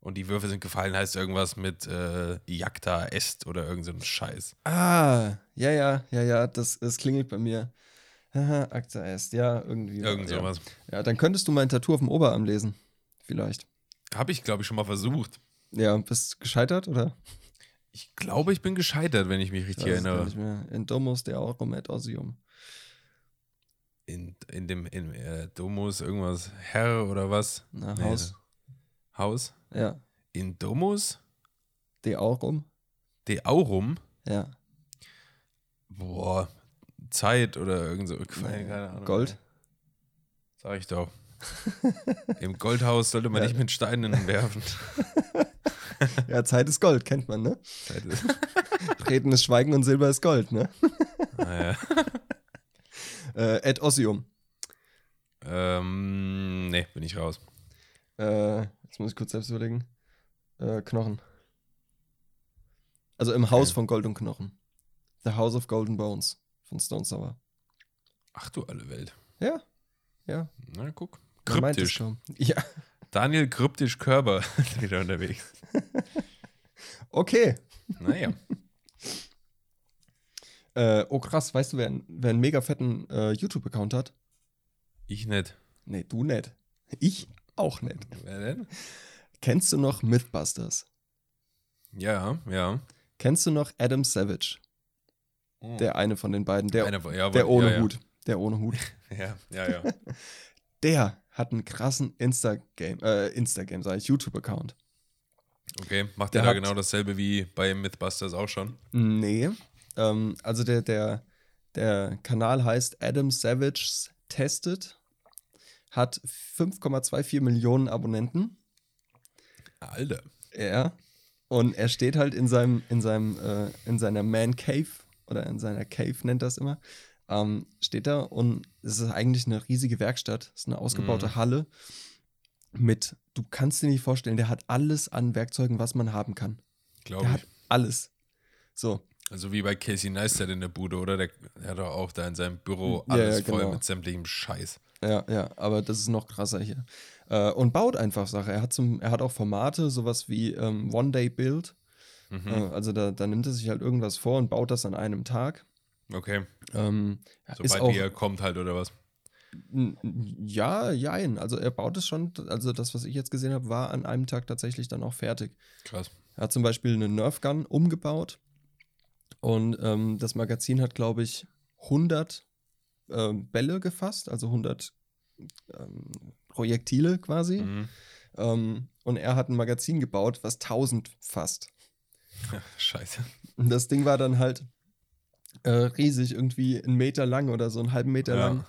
und die Würfel sind gefallen, heißt irgendwas mit äh, Jagda est oder irgend so Scheiß. Ah, ja, ja, ja, ja, das, das klingelt bei mir. Haha, Akta est, ja, irgendwie. Irgend ja. sowas. Ja, dann könntest du mein Tattoo auf dem Oberarm lesen. Vielleicht. Habe ich, glaube ich, schon mal versucht. Ja, bist gescheitert, oder? Ich glaube, ich bin gescheitert, wenn ich mich richtig gar erinnere. nicht mehr. In Domus de Aurum et Osium. In, in dem in, äh, Domus irgendwas Herr oder was? Na, Nee, Haus. Haus? Ja. In Domus De Aurum. de Aurum? Ja. Boah, Zeit oder irgend so. Keine. Gold. Sag ich doch. [laughs] Im Goldhaus sollte man Ja. nicht mit Steinen [laughs] werfen. [laughs] [laughs] Ja, Zeit ist Gold, kennt man, ne? Zeit ist, [laughs] Reden ist Schweigen und Silber ist Gold, ne? naja. [laughs] Äh, et Osium. Ähm, nee, bin ich raus. Äh, jetzt muss ich kurz selbst überlegen. Äh, Knochen. Also im Haus Okay. von Gold und Knochen. The House of Golden Bones von Stone Sour. Ach du alle Welt. Ja, ja. Na, guck. Kryptisch. schon. Ja, Daniel Kryptisch Körper [laughs] ist wieder unterwegs. [laughs] okay. Naja. [laughs] Äh, oh krass, weißt du, wer, einen- wer einen mega fetten äh, YouTube-Account hat? Ich nicht. Nee, du nicht. Ich auch nicht. Wer denn? Kennst du noch Mythbusters? Ja, ja. Kennst du noch Adam Savage? Der eine von den beiden, der, Einer, ja, der ja, ohne ja. Hut. der ohne Hut. Ja, ja, ja. Der hat einen krassen Instagram, äh, Instagram, sag ich, YouTube-Account. Okay, macht Der der da genau dasselbe wie bei Mythbusters auch schon? Nee. Ähm, also der, der, der Kanal heißt Adam Savage's Tested, hat 5,24 Millionen Abonnenten. Alter. Ja. Und er steht halt in seinem, in seinem, äh, in seiner Man Cave oder in seiner Cave nennt das immer. Ähm, steht da und es ist eigentlich eine riesige Werkstatt. Es ist eine ausgebaute Mhm. Halle mit, du kannst dir nicht vorstellen, der hat alles an Werkzeugen, was man haben kann. Glaube Der ich. hat alles. So. Also wie bei Casey Neistat in der Bude, oder? Der, der hat doch auch da in seinem Büro Ja, alles ja, voll genau. mit sämtlichem Scheiß. Ja, ja, aber das ist noch krasser hier. Äh, und baut einfach Sachen. Er hat, zum, er hat auch Formate, sowas wie ähm, One Day Build. Mhm. Äh, also da, da nimmt er sich halt irgendwas vor und baut das an einem Tag. Okay. Ähm, Sobald auch, wie er kommt halt, oder was? ja, jein. Also er baut es schon, also das, was ich jetzt gesehen habe, war an einem Tag tatsächlich dann auch fertig. Krass. Er hat zum Beispiel eine Nerf Gun umgebaut und ähm, das Magazin hat, glaube ich, 100 ähm, Bälle gefasst, also 100 ähm, Projektile quasi. Mhm. Ähm, und er hat ein Magazin gebaut, was 1000 fasst. [laughs] Scheiße. Und das Ding war dann halt äh, riesig, irgendwie einen Meter lang oder so einen halben Meter Ja. lang.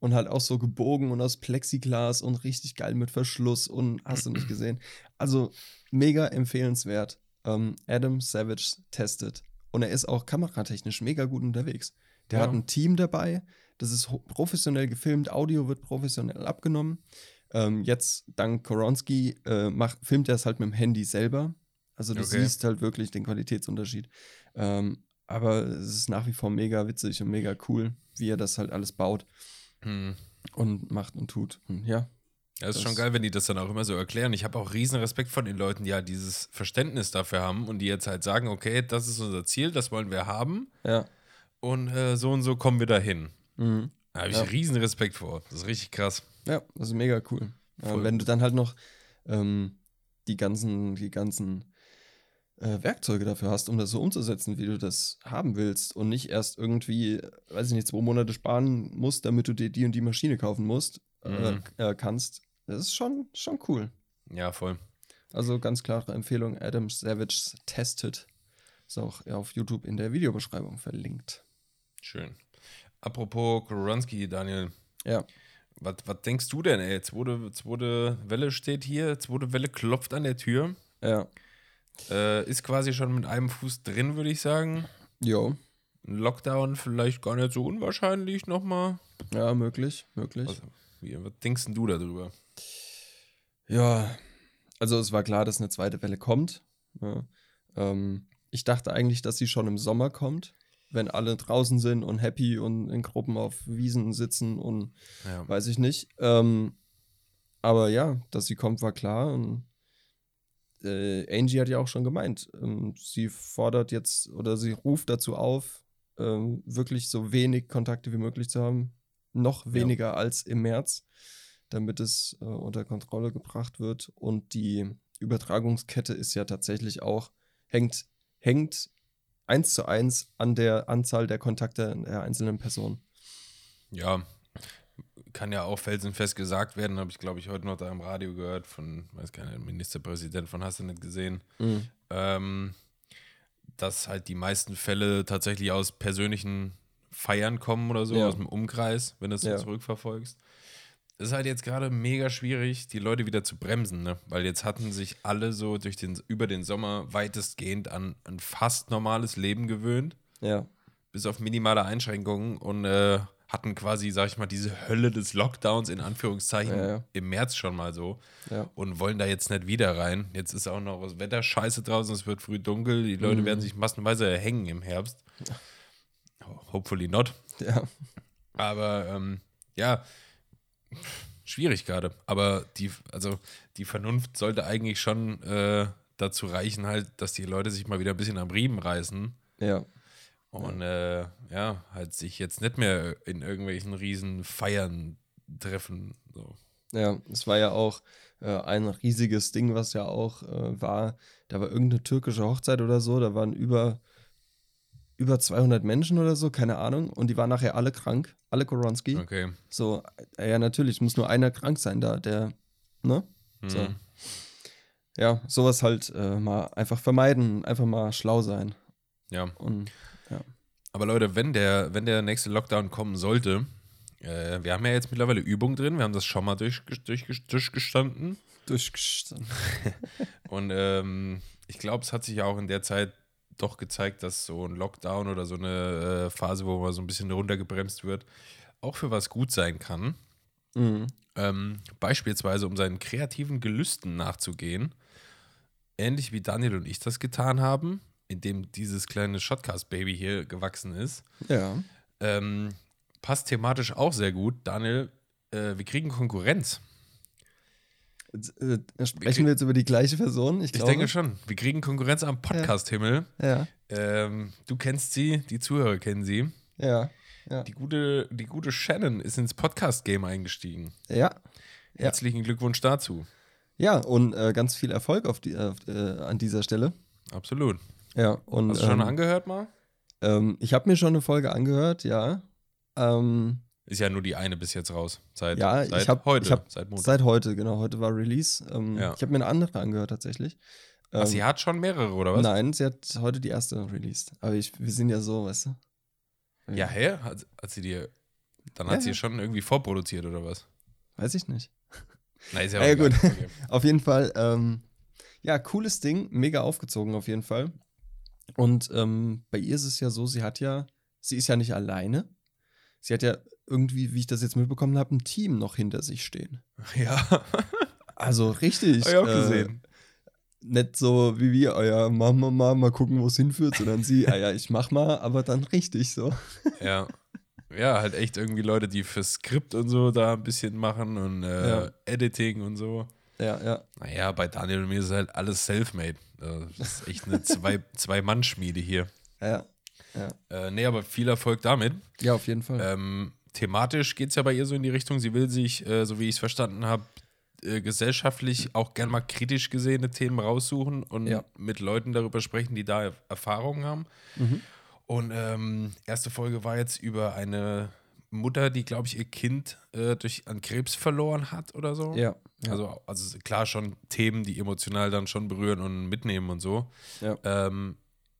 Und halt auch so gebogen und aus Plexiglas und richtig geil mit Verschluss und hast du nicht gesehen. Also mega empfehlenswert. Ähm, Adam Savage testet. Und er ist auch kameratechnisch mega gut unterwegs. Der Ja. hat ein Team dabei. Das ist professionell gefilmt. Audio wird professionell abgenommen. Ähm, jetzt, dank Koronski, äh, macht, filmt er es halt mit dem Handy selber. Also du Okay. siehst halt wirklich den Qualitätsunterschied. Ähm, aber es ist nach wie vor mega witzig und mega cool, wie er das halt alles baut Hm. und macht und tut. Und ja, Ja, ist Das- schon geil, wenn die das dann auch immer so erklären. Ich habe auch riesen Respekt von den Leuten, die halt dieses Verständnis dafür haben und die jetzt halt sagen, okay, das ist unser Ziel, das wollen wir haben ja. und äh, so und so kommen wir dahin. Mhm. Da habe ich Ja. riesen Respekt vor. Das ist richtig krass. Ja, das ist mega cool. Ja, wenn du dann halt noch ähm, die ganzen, die ganzen äh, Werkzeuge dafür hast, um das so umzusetzen, wie du das haben willst und nicht erst irgendwie, weiß ich nicht, zwei Monate sparen musst, damit du dir die und die Maschine kaufen musst, äh, Mhm. äh, kannst, das ist schon, schon cool. Ja, voll. Also ganz klare Empfehlung, Adam Savage's Tested. Ist auch auf YouTube in der Videobeschreibung verlinkt. Schön. Apropos Koronski, Daniel, Ja. was, was denkst du denn, ey? Zweite, zweite Welle steht hier, zweite Welle klopft an der Tür. Ja. Äh, ist quasi schon mit einem Fuß drin, würde ich sagen. Jo. Ein Lockdown vielleicht gar nicht so unwahrscheinlich nochmal. Ja, möglich, möglich. Was, wie, was denkst denn du darüber? Ja, also es war klar, dass eine zweite Welle kommt. Ja. Ähm, ich dachte eigentlich, dass sie schon im Sommer kommt, wenn alle draußen sind und happy und in Gruppen auf Wiesen sitzen und Ja. weiß ich nicht. Ähm, aber ja, dass sie kommt, war klar. Und äh, Angie hat ja auch schon gemeint, ähm, sie fordert jetzt oder sie ruft dazu auf, ähm, wirklich so wenig Kontakte wie möglich zu haben. Noch weniger als im März, damit es äh, unter Kontrolle gebracht wird. Und die Übertragungskette ist ja tatsächlich auch, hängt, hängt eins zu eins an der Anzahl der Kontakte der einzelnen Person. Ja, kann ja auch felsenfest gesagt werden, habe ich, glaube ich, heute noch da im Radio gehört von, weiß gar nicht, Ministerpräsident von hast du nicht gesehen, ähm, dass halt die meisten Fälle tatsächlich aus persönlichen Feiern kommen oder so, Ja. aus dem Umkreis, wenn du es so Ja. zurückverfolgst. Es ist halt jetzt gerade mega schwierig, die Leute wieder zu bremsen, ne? Weil jetzt hatten sich alle so durch den, über den Sommer weitestgehend an ein fast normales Leben gewöhnt Ja, bis auf minimale Einschränkungen und äh, hatten quasi, sag ich mal, diese Hölle des Lockdowns in Anführungszeichen Ja, ja. im März schon mal so ja. und wollen da jetzt nicht wieder rein. Jetzt ist auch noch das Wetter scheiße draußen, es wird früh dunkel, die Leute Mhm. werden sich massenweise hängen im Herbst. [laughs] Hopefully not. Ja, Aber ähm, ja, schwierig gerade. Aber die, also die Vernunft sollte eigentlich schon äh, dazu reichen, halt, dass die Leute sich mal wieder ein bisschen am Riemen reißen. ja. Und äh, ja, halt sich jetzt nicht mehr in irgendwelchen riesen Feiern treffen. So. Ja, es war ja auch äh, ein riesiges Ding, was ja auch äh, war. Da war irgendeine türkische Hochzeit oder so, da waren über über 200 Menschen oder so, keine Ahnung. Und die waren nachher alle krank, alle Koronski. Okay. So, ja, natürlich, muss nur einer krank sein da, der, ne? So. Mhm. Ja, sowas halt äh, mal einfach vermeiden, einfach mal schlau sein. Ja. Und Aber Leute, wenn der, wenn der nächste Lockdown kommen sollte, äh, wir haben ja jetzt mittlerweile Übung drin, wir haben das schon mal durch, durch, durchgestanden. durchgestanden. [laughs] Und ähm, ich glaube, es hat sich ja auch in der Zeit doch gezeigt, dass so ein Lockdown oder so eine äh, Phase, wo man so ein bisschen runtergebremst wird, auch für was gut sein kann. Mhm. Ähm, beispielsweise, um seinen kreativen Gelüsten nachzugehen. Ähnlich wie Daniel und ich das getan haben, indem dieses kleine Shotcast-Baby hier gewachsen ist. Ja. Ähm, passt thematisch auch sehr gut. Daniel, äh, wir kriegen Konkurrenz. Äh, sprechen wir jetzt über die gleiche Person? Ich, Ich denke schon. Wir kriegen Konkurrenz am Podcast-Himmel. Ja, Ähm, du kennst sie, die Zuhörer kennen sie. ja, ja. Die gute, die gute Shannon ist ins Podcast-Game eingestiegen. Ja. Herzlichen Glückwunsch dazu. ja und äh, ganz viel Erfolg auf die, äh, an dieser Stelle. Absolut. Ja, und Hast du schon ähm, angehört mal? ähm, ich habe mir schon eine Folge angehört, ja. Ähm, Ist ja nur die eine bis jetzt raus. Seit, Ja, seit ich hab- heute, ich hab seit Montag. seit heute, genau. Heute war Release. Ähm, Ja. Ich habe mir eine andere angehört tatsächlich. Ach, Ähm, sie hat schon mehrere, oder was? Nein, sie hat heute die erste released. Aber ich, wir sind ja so, weißt du? Ja, hä? Hat, hat sie dir. Dann Ja, hat sie ja. schon irgendwie vorproduziert, oder was? Weiß ich nicht. Na, ist ja, [laughs] Ja, auch egal. gut. Okay. Auf jeden Fall, ähm, ja, cooles Ding, mega aufgezogen auf jeden Fall. Und ähm, bei ihr ist es ja so, sie hat ja, sie ist ja nicht alleine. Sie hat ja irgendwie, wie ich das jetzt mitbekommen habe, ein Team noch hinter sich stehen. [laughs] Ja, Also richtig. hab ich auch äh, gesehen. Nicht so wie wir, euer Mama, mal, mal gucken, wo es hinführt, sondern sie, ah ja, ich mach mal, aber dann richtig so. [laughs] Ja. Ja, halt echt irgendwie Leute, die fürs Skript und so da ein bisschen machen und äh, Ja. Editing und so. Ja, ja. Naja, bei Daniel und mir ist halt alles self-made. Äh, Das ist echt eine [laughs] zwei- Zwei-Mann-Schmiede hier. Ja, Äh, nee, aber viel Erfolg damit. ja auf jeden Fall. Ähm, thematisch geht es ja bei ihr so in die Richtung, sie will sich, äh, so wie ich es verstanden habe, äh, gesellschaftlich auch gern mal kritisch gesehene Themen raussuchen und Ja. mit Leuten darüber sprechen, die da Erfahrungen haben. Mhm. Und ähm, erste Folge war jetzt über eine Mutter, die, glaube ich, ihr Kind äh, durch, an Krebs verloren hat oder so. ja, ja. Also, also klar schon Themen, die emotional dann schon berühren und mitnehmen und so. Ja. Ähm,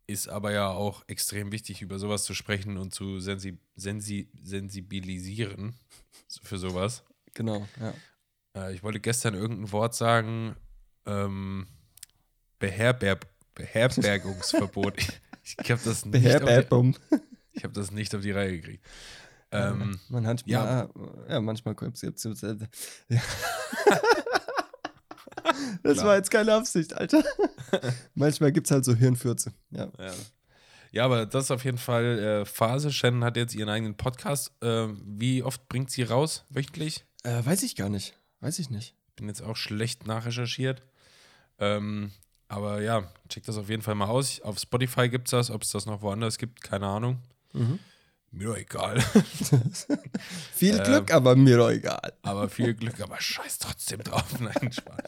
ist aber ja auch extrem wichtig, über sowas zu sprechen und zu sensi sensi sensibilisieren [laughs] für sowas. genau, ja. Äh, ich wollte gestern irgendein Wort sagen, ähm, Beherberg Beherbergungsverbot. [laughs] ich ich habe das, nicht die- ich hab das nicht auf die Reihe gekriegt. Ähm, Man hat ja. ja, ja manchmal kommt es jetzt. Ja. [laughs] das Klar. war jetzt keine Absicht, Alter. [laughs] manchmal gibt es halt so Hirnfürze. Ja. Ja. ja, aber das ist auf jeden Fall äh, Phase. Shannon hat jetzt ihren eigenen Podcast. Äh, wie oft bringt sie raus? Wöchentlich? Äh, weiß ich gar nicht. Weiß ich nicht. Bin jetzt auch schlecht nachrecherchiert. Ähm, aber ja, check das auf jeden Fall mal aus. Auf Spotify gibt es das. Ob es das noch woanders gibt, keine Ahnung. Mhm. Mir doch egal. [laughs] Viel Ähm, Glück, aber mir doch egal. aber viel Glück, aber scheiß trotzdem drauf. [laughs] Nein, Spaß.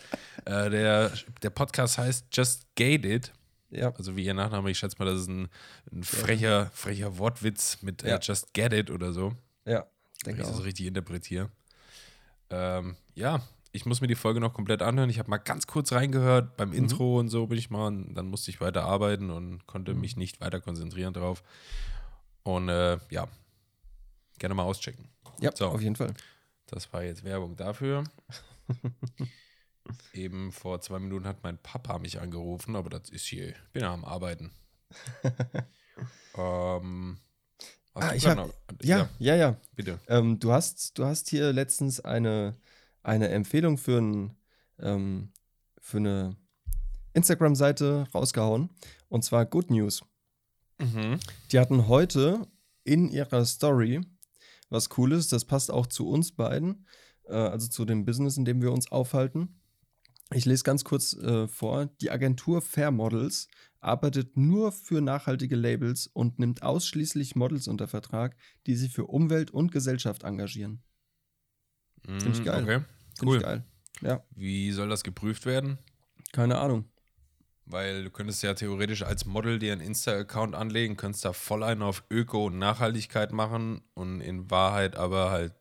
Äh, der, der Podcast heißt Just Gate It. Ja. Also wie ihr Nachname, ich schätze mal, das ist ein, ein frecher, frecher Wortwitz mit äh, Ja. Just Get It oder so. Ja. wenn Denke ich das auch. richtig interpretiere. Ähm, ja, ich muss mir die Folge noch komplett anhören. Ich habe mal ganz kurz reingehört beim Intro und so bin ich mal. Und dann musste ich weiter arbeiten und konnte mich nicht weiter konzentrieren drauf. Und äh, ja, gerne mal auschecken. Ja, So. auf jeden Fall. Das war jetzt Werbung dafür. [laughs] Eben vor zwei Minuten hat mein Papa mich angerufen, aber das ist hier, ich bin ja am Arbeiten. [laughs] ähm, Ah, ich hab- noch- Ja, ja, ja. bitte. Ähm, du, hast, du hast hier letztens eine, eine Empfehlung für, ein, ähm, für eine Instagram-Seite rausgehauen. Und zwar Good News. Mhm. Die hatten heute in ihrer Story was Cooles. Das passt auch zu uns beiden, äh, also zu dem Business, in dem wir uns aufhalten. Ich lese ganz kurz äh, vor. Die Agentur Fair Models arbeitet nur für nachhaltige Labels und nimmt ausschließlich Models unter Vertrag, die sich für Umwelt und Gesellschaft engagieren. Find ich Mhm, geil. Okay, Finde cool. ich geil. Ja, Wie soll das geprüft werden? keine Ahnung. Weil du könntest ja theoretisch als Model dir einen Insta-Account anlegen, könntest da voll einen auf Öko und Nachhaltigkeit machen und in Wahrheit aber halt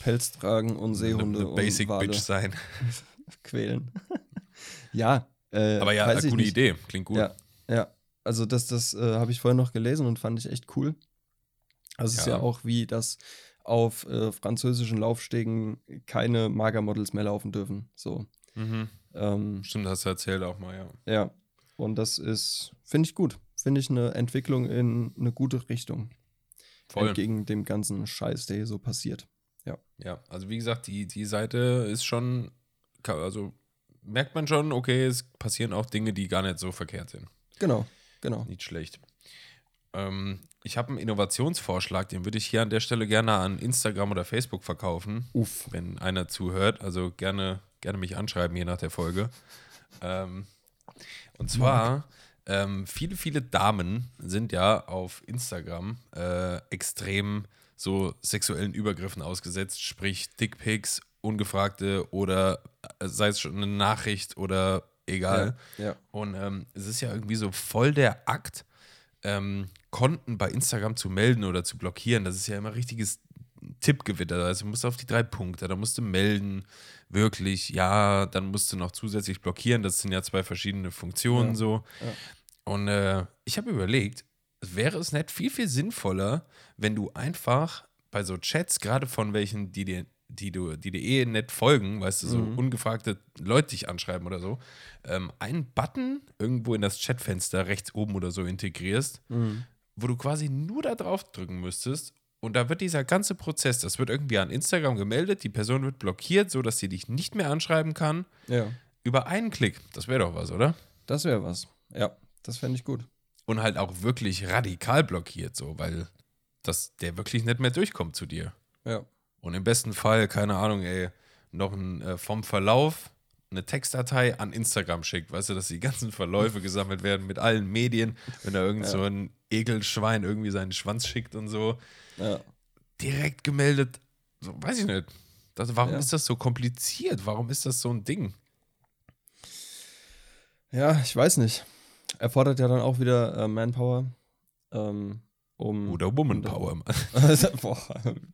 Pelz tragen und Seehunde eine, eine Basic und Bitch sein. [laughs] quälen. [laughs] ja. Äh, Aber ja, gute ich nicht. Idee. Klingt gut. Ja, ja. Also das, das äh, habe ich vorher noch gelesen und fand ich echt cool. Also es ist Ja. ja auch wie, dass auf äh, französischen Laufstegen keine Magermodels mehr laufen dürfen. So. Mhm. Ähm, Stimmt, hast du erzählt auch mal, ja. ja. Und das ist, finde ich gut. Finde ich eine Entwicklung in eine gute Richtung. Voll. Entgegen dem ganzen Scheiß, der hier so passiert. Ja, also wie gesagt, die, die Seite ist schon, also merkt man schon, okay, es passieren auch Dinge, die gar nicht so verkehrt sind. Genau, genau. Nicht schlecht. Ähm, ich habe einen Innovationsvorschlag, den würde ich hier an der Stelle gerne an Instagram oder Facebook verkaufen, Uff. wenn einer zuhört. Also gerne, gerne mich anschreiben, je nach der Folge. Ähm, und zwar, ähm, viele, viele Damen sind ja auf Instagram äh, extrem so sexuellen Übergriffen ausgesetzt, sprich Dickpics, ungefragte oder äh, sei es schon eine Nachricht oder egal. Ja, ja. Und ähm, es ist ja irgendwie so voll der Akt, ähm, Konten bei Instagram zu melden oder zu blockieren. Das ist ja immer richtiges Tippgewitter. Also du musst auf die drei Punkte, da musst du melden, wirklich, ja, dann musst du noch zusätzlich blockieren. Das sind ja zwei verschiedene Funktionen Ja, so. ja. Und äh, ich habe überlegt, wäre es nicht viel, viel sinnvoller, wenn du einfach bei so Chats, gerade von welchen, die dir, die du, die dir eh nicht folgen, weißt du, so Mhm. ungefragte Leute dich anschreiben oder so, ähm, einen Button irgendwo in das Chatfenster rechts oben oder so integrierst, Mhm. wo du quasi nur da drauf drücken müsstest und da wird dieser ganze Prozess, das wird irgendwie an Instagram gemeldet, die Person wird blockiert, sodass sie dich nicht mehr anschreiben kann, ja. über einen Klick. Das wäre doch was, oder? Das wäre was. Ja, das fände ich gut. und halt auch wirklich radikal blockiert, so, weil das, der wirklich nicht mehr durchkommt zu dir. Ja. Und im besten Fall, keine Ahnung, ey, noch ein, äh, vom Verlauf eine Textdatei an Instagram schickt, weißt du, dass die ganzen Verläufe gesammelt werden mit allen Medien, wenn da irgend Ja. so ein Ekelschwein irgendwie seinen Schwanz schickt und so, Ja. direkt gemeldet, so, weiß ich nicht. Das, warum Ja. ist das so kompliziert? Warum ist das so ein Ding? Ja, ich weiß nicht. Erfordert ja dann auch wieder äh, Manpower. Ähm, um. Oder Womanpower, [laughs] Boah,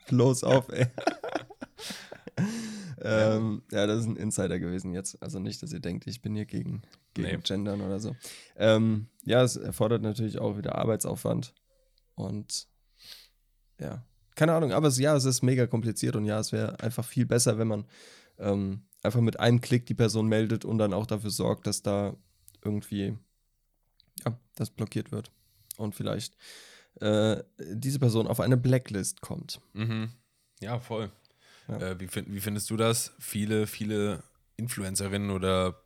bloß auf, ey. [laughs] ähm, ja, das ist ein Insider gewesen jetzt. Also nicht, dass ihr denkt, ich bin hier gegen, gegen Nee. Gendern oder so. Ähm, ja, es erfordert natürlich auch wieder Arbeitsaufwand. Und ja, keine Ahnung, aber es, ja, es ist mega kompliziert und ja, es wäre einfach viel besser, wenn man ähm, einfach mit einem Klick die Person meldet und dann auch dafür sorgt, dass da irgendwie ja, das blockiert wird. Und vielleicht äh, diese Person auf eine Blacklist kommt. Mhm. Ja, voll. Ja. Äh, wie, find, wie findest du das? Viele, viele Influencerinnen oder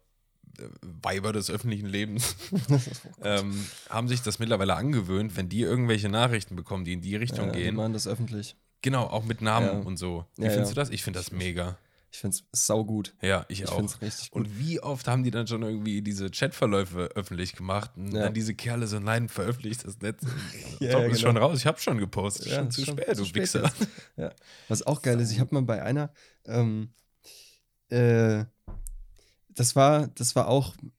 Weiber des öffentlichen Lebens [laughs] [laughs] ähm, haben sich das mittlerweile angewöhnt, wenn die irgendwelche Nachrichten bekommen, die in die Richtung ja, die gehen. machen das öffentlich. Genau, auch mit Namen Ja. und so. Wie Ja, findest du das? Ich finde das mega. Ich finde es saugut. Ja, ich, Ich auch. finde es richtig gut. Und wie oft haben die dann schon irgendwie diese Chatverläufe öffentlich gemacht und dann diese Kerle so, nein, veröffentlicht das nicht. [laughs] Ja, Top, ist genau. schon raus, ich habe schon gepostet. Schon zu schon spät, zu du Wichser. Was auch geil ist, ich habe mal bei einer, ähm, äh, das war, das war auch ein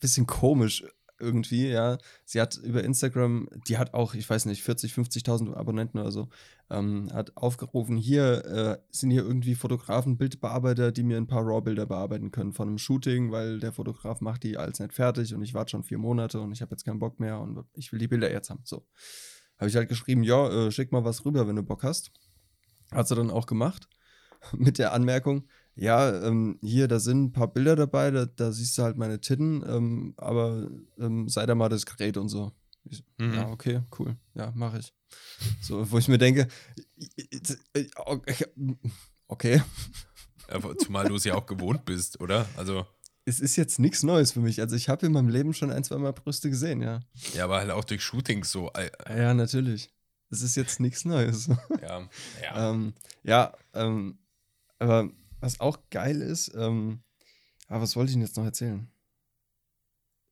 bisschen komisch irgendwie, ja. Sie hat über Instagram, die hat auch, ich weiß nicht, 40, 50.000 Abonnenten oder so, ähm, hat aufgerufen, hier äh, sind hier irgendwie Fotografen, Bildbearbeiter, die mir ein paar RAW-Bilder bearbeiten können von einem Shooting, weil der Fotograf macht die alles nicht fertig und ich warte schon vier Monate und ich habe jetzt keinen Bock mehr und ich will die Bilder jetzt haben. So. Habe ich halt geschrieben, ja, äh, schick mal was rüber, wenn du Bock hast. Hat sie dann auch gemacht. [laughs] Mit der Anmerkung, ja, ähm, hier, da sind ein paar Bilder dabei, da, da siehst du halt meine Titten, ähm, aber ähm, sei da mal diskret und so. Ich, Mhm. Ja, okay, cool. Ja, mache ich. So, wo ich mir denke, okay, okay, Aber Zumal du es ja auch gewohnt bist, oder? Also, es ist jetzt nichts Neues für mich. Also ich habe in meinem Leben schon ein, zwei Mal Brüste gesehen, ja. ja, aber halt auch durch Shootings so. äh, Ja, natürlich. Es ist jetzt nichts Neues. Ja, ja. [laughs] ähm, ja, ähm, aber was auch geil ist, ähm, aber was wollte ich denn jetzt noch erzählen?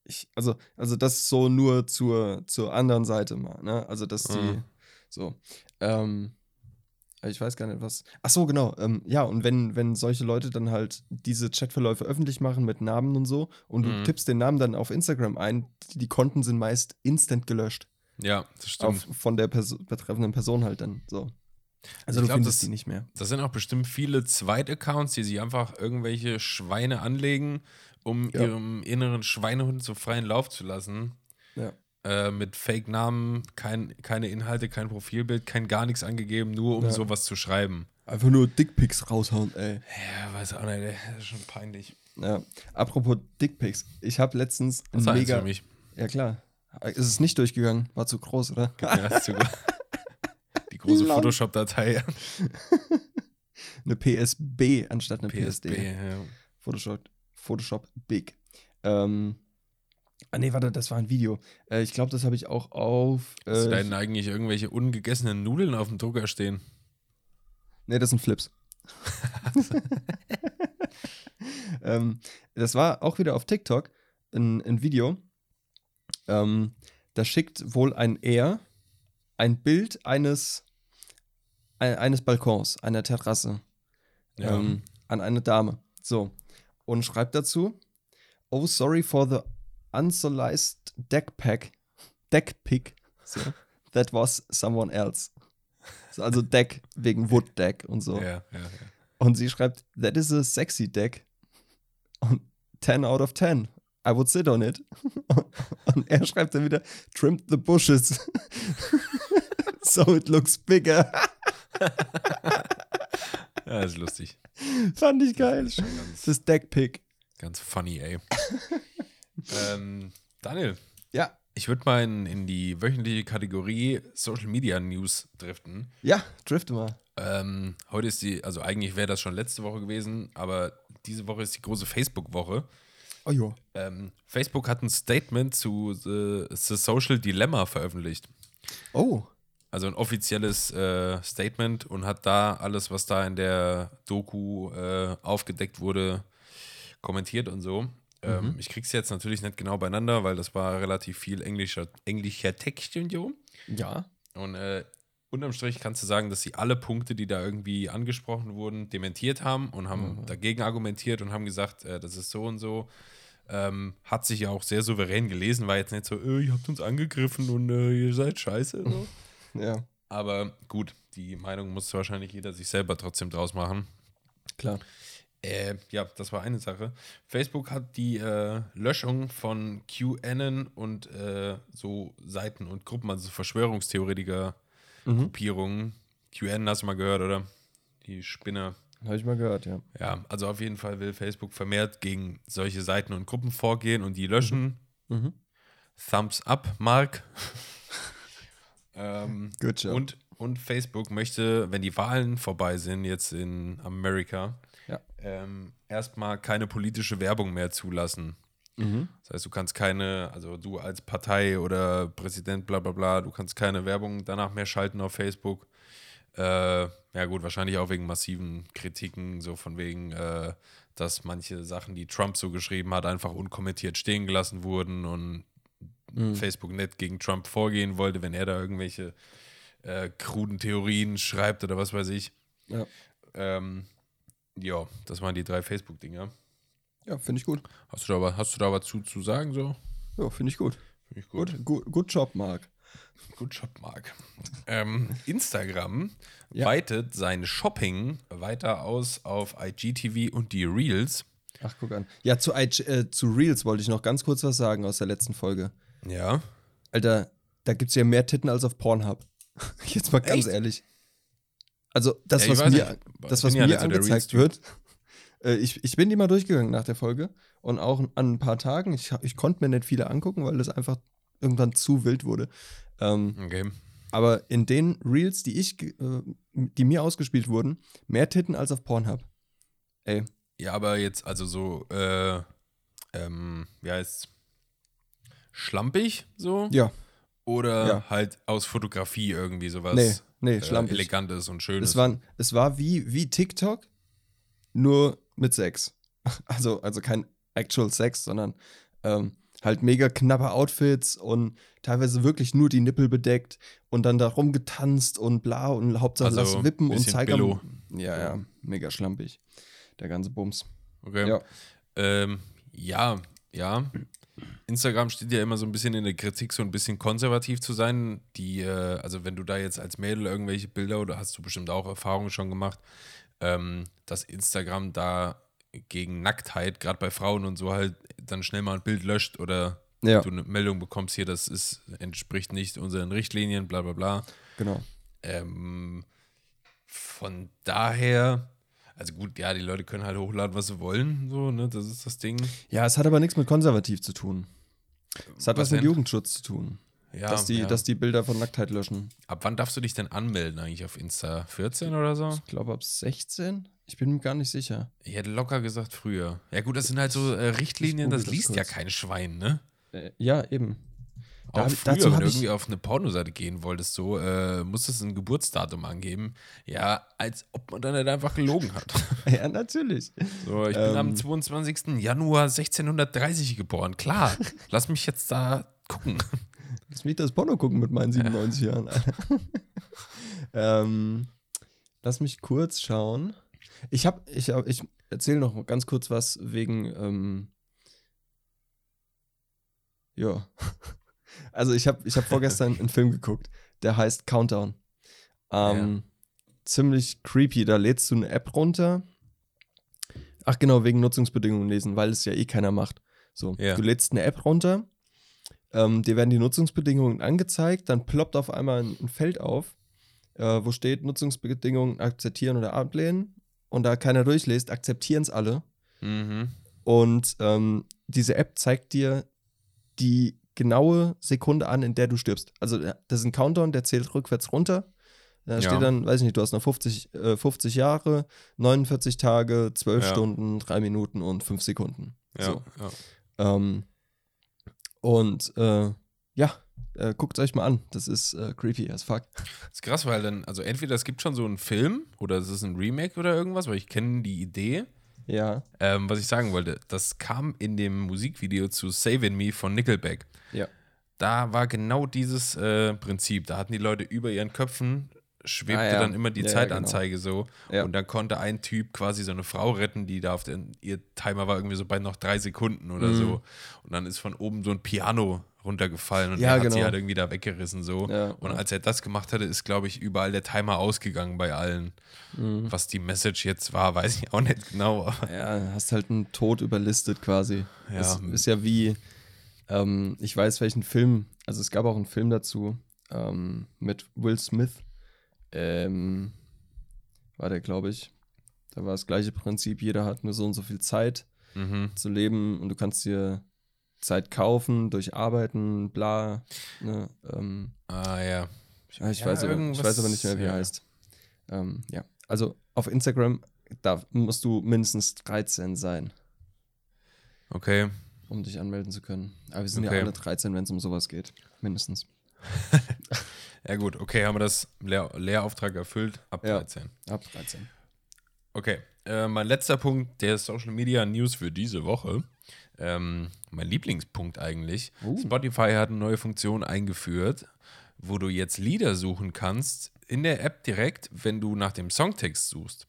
Ich, also, also das so nur zur, zur anderen Seite mal, ne? Also, dass die, Mhm. so, ähm, Ich weiß gar nicht, was. Ach so, genau. Ähm, ja, und wenn, wenn solche Leute dann halt diese Chatverläufe öffentlich machen mit Namen und so und du Mhm. tippst den Namen dann auf Instagram ein, die, die Konten sind meist instant gelöscht. Ja, das stimmt. Auf, von der Perso betreffenden Person halt dann so. Also Ich du glaub, findest das- die nicht mehr. Das sind auch bestimmt viele Zweitaccounts, die sich einfach irgendwelche Schweine anlegen, um Ja. ihrem inneren Schweinehund so freien Lauf zu lassen. Ja. Äh, mit Fake-Namen, kein, keine Inhalte, kein Profilbild, kein gar nichts angegeben, nur um Ja. sowas zu schreiben. Einfach nur Dickpics raushauen, ey. Ja, weiß auch nicht, ey, das ist schon peinlich. Ja. Apropos Dickpics. Ich habe letztens Das ist ein mega. für mich. Ja, klar. Ist es nicht durchgegangen? War zu groß, oder? Ja, ist zu gut. [laughs] Große. Photoshop-Datei. [laughs] Eine PSB anstatt eine PSB. PSD. Ja. Photoshop, Photoshop Big. Ähm, ah, nee, warte, das war ein Video. Äh, ich glaube, das habe ich auch auf. Hast du da Äh, denn eigentlich irgendwelche ungegessenen Nudeln auf dem Drucker stehen? nee, das sind Flips. [laughs] ähm, das war auch wieder auf TikTok ein, ein Video. Ähm, da schickt wohl ein Er ein Bild eines, ein, eines Balkons, einer Terrasse. Ja. ähm, an eine Dame. So. Und schreibt dazu: Oh, sorry for the unsolized deck pack. Deck pick. So. That was someone else. So, also Deck wegen Wood Deck und so. ja, ja, ja. Und sie schreibt: That is a sexy deck. Und 10 out of 10. I would sit on it. [laughs] Und er schreibt dann wieder: Trimmed the bushes. [laughs] so it looks bigger. [laughs] [laughs] Ja, ist lustig. Fand ich geil. Schon ganz, Das Deck-Pick. ganz funny, ey. [laughs] ähm, Daniel, Ja. ich würde mal in, in die wöchentliche Kategorie Social Media News driften. Ja, drifte mal. Ähm, heute ist die, also eigentlich wäre das schon letzte Woche gewesen, aber diese Woche ist die große Facebook-Woche. Oh jo. Ähm, Facebook hat ein Statement zu The, The Social Dilemma veröffentlicht. Oh. Also ein offizielles äh, Statement und hat da alles, was da in der Doku äh, aufgedeckt wurde, kommentiert und so. Ähm, ich krieg's jetzt natürlich nicht genau beieinander, weil das war relativ viel englischer, englischer Text und so. Ja. Und äh, unterm Strich kannst du sagen, dass sie alle Punkte, die da irgendwie angesprochen wurden, dementiert haben und haben dagegen argumentiert und haben gesagt, äh, das ist so und so. Ähm, hat sich ja auch sehr souverän gelesen, war jetzt nicht so, äh, ihr habt uns angegriffen und äh, ihr seid scheiße. So. Ja, Aber gut, die Meinung muss wahrscheinlich jeder sich selber trotzdem draus machen. klar. Äh, ja, das war eine Sache. Facebook hat die äh, Löschung von QAnon und äh, so Seiten und Gruppen, also Verschwörungstheoretiker-Gruppierungen. QAnon hast du mal gehört, oder? Die Spinner. Habe ich mal gehört, ja. Ja, also auf jeden Fall will Facebook vermehrt gegen solche Seiten und Gruppen vorgehen und die löschen. Mhm. Thumbs up, Mark. [laughs] ähm, Good job. und, und Facebook möchte, wenn die Wahlen vorbei sind, jetzt in Amerika, Ja. ähm, erstmal keine politische Werbung mehr zulassen. Mhm. Das heißt, du kannst keine, also du als Partei oder Präsident, bla bla bla, du kannst keine Werbung danach mehr schalten auf Facebook. Äh, ja gut, wahrscheinlich auch wegen massiven Kritiken, so von wegen, äh, dass manche Sachen, die Trump so geschrieben hat, einfach unkommentiert stehen gelassen wurden und Mhm. Facebook nicht gegen Trump vorgehen wollte, wenn er da irgendwelche äh, kruden Theorien schreibt oder was weiß ich. Ja, Ähm, ja, das waren die drei Facebook-Dinger. ja finde ich gut. Hast du da, was- hast du da was zu, zu sagen so? Ja, finde ich gut. Finde ich Gut, gut, gut Job, Marc. Gut Job, Marc. ähm, Instagram Ja. weitet sein Shopping weiter aus auf IGTV und die Reels. Ach, guck an. Ja, zu, IG, äh, zu Reels wollte ich noch ganz kurz was sagen aus der letzten Folge. Ja. Alter, da gibt es ja mehr Titten als auf Pornhub. [laughs] Jetzt mal ganz Echt? ehrlich. Also, das, Ja, was mir, nicht. das, was ja mir der angezeigt wird, [laughs] äh, ich, ich bin die mal durchgegangen nach der Folge und auch an ein paar Tagen. Ich, ich konnte mir nicht viele angucken, weil das einfach irgendwann zu wild wurde. Ähm, Okay. aber in den Reels, die ich, äh, die mir ausgespielt wurden, mehr Titten als auf Pornhub. Ey, Ja, aber jetzt, also so, äh, ähm, wie heißt's? Schlampig so? ja, Oder Ja. halt aus Fotografie irgendwie sowas nee, nee, äh, schlampig. Elegantes und Schönes. Es, waren, es war wie, wie TikTok, nur mit Sex. [laughs] Also, also kein actual Sex, sondern ähm, halt mega knappe Outfits und teilweise wirklich nur die Nippel bedeckt und dann da rumgetanzt und bla und Hauptsache Also, lass wippen und zeig am, Ja, ja, mega schlampig. Der ganze Bums. Okay. Ja. Ähm, ja, ja. Instagram steht ja immer so ein bisschen in der Kritik, so ein bisschen konservativ zu sein. Die, äh, also wenn du da jetzt als Mädel irgendwelche Bilder oder hast du bestimmt auch Erfahrungen schon gemacht, ähm, dass Instagram da gegen Nacktheit, gerade bei Frauen und so halt, dann schnell mal ein Bild löscht oder Ja. du eine Meldung bekommst, hier, das ist, entspricht nicht unseren Richtlinien, bla bla bla. Genau. Ähm, von daher, also gut, ja, die Leute können halt hochladen, was sie wollen, so, ne, das ist das Ding. Ja, es hat aber nichts mit konservativ zu tun. Es hat was, Was mit? Jugendschutz zu tun. Ja, dass, die, ja. dass die Bilder von Nacktheit löschen. Ab wann darfst du dich denn anmelden eigentlich auf Insta? 14 oder so? Ich glaube ab 16? Ich bin mir gar nicht sicher. Ich hätte locker gesagt früher. Ja gut, das sind halt so äh, Richtlinien, das das liest ja kurz. kein Schwein, ne? Äh, ja, eben. Da Auch früher, dazu wenn du irgendwie auf eine Pornoseite gehen wolltest, so, äh, musstest du ein Geburtsdatum angeben. Ja, als ob man dann nicht einfach gelogen hat. [laughs] Ja, natürlich. So, ich bin am Ähm. 22. Januar 1630 geboren. Klar, [laughs] lass mich jetzt da gucken. Lass mich das Porno gucken mit meinen 97 Jahren. Alter. [laughs] ähm, lass mich kurz schauen. Ich habe, ich, ich erzähle noch ganz kurz was wegen, ähm, ja. Also ich habe ich hab vorgestern einen Film geguckt, der heißt Countdown. Ähm, Ziemlich creepy. Da lädst du eine App runter. Ach genau, wegen Nutzungsbedingungen lesen, weil es ja eh keiner macht. So, Ja. du lädst eine App runter, ähm, dir werden die Nutzungsbedingungen angezeigt, dann ploppt auf einmal ein, ein Feld auf, äh, wo steht Nutzungsbedingungen akzeptieren oder ablehnen. Und da keiner durchliest, akzeptieren es alle. Mhm. Und ähm, diese App zeigt dir die genaue Sekunde an, in der du stirbst. Also äh, das ist ein Countdown, der zählt rückwärts runter. Da Ja. steht dann, weiß ich nicht, du hast noch 50, äh, 50 Jahre, 49 Tage, 12 Ja. Stunden, 3 Minuten und 5 Sekunden. Ja, So. Ähm, und äh, ja, äh, guckt euch mal an. Das ist äh, creepy as fuck. Das ist krass, weil dann, also entweder es gibt schon so einen Film oder es ist ein Remake oder irgendwas, weil ich kenne die Idee. Ja. Ähm, was ich sagen wollte, das kam in dem Musikvideo zu Saving Me von Nickelback. Ja. Da war genau dieses äh, Prinzip. Da hatten die Leute über ihren Köpfen schwebte Ah, ja. dann immer die Ja, ja, Zeitanzeige so. Und dann konnte ein Typ quasi so eine Frau retten, die da auf den, ihr Timer war irgendwie so bei noch drei Sekunden oder Mhm. so. Und dann ist von oben so ein Piano runtergefallen und Ja, er hat sie genau. halt irgendwie da weggerissen so. Ja, und als er das gemacht hatte, ist, glaube ich, überall der Timer ausgegangen bei allen. Mhm. Was die Message jetzt war, weiß ich auch nicht genau. Ja, hast halt einen Tod überlistet quasi. Ja. Das ist ja wie, ähm, ich weiß welchen Film, also es gab auch einen Film dazu ähm, mit Will Smith. Ähm, war der, glaube ich. Da war das gleiche Prinzip, jeder hat nur so und so viel Zeit mhm. zu leben und du kannst dir Zeit kaufen durch Arbeiten, bla. Ne, ähm, Ah, ja. ja, ich, Ja, weiß aber, ich weiß aber nicht mehr, wie er ja. heißt. Ähm, ja, also auf Instagram, da musst du mindestens 13 sein. Okay. um dich anmelden zu können. Aber wir sind Okay. ja alle 13, wenn es um sowas geht. Mindestens. [laughs] Ja, gut. Okay, haben wir das Lehr Lehrauftrag erfüllt. Ab Ja. 13. Ab 13. Okay. Äh, mein letzter Punkt der Social Media News für diese Woche. Ähm, mein Lieblingspunkt eigentlich. Uh. Spotify hat eine neue Funktion eingeführt, wo du jetzt Lieder suchen kannst in der App direkt, wenn du nach dem Songtext suchst.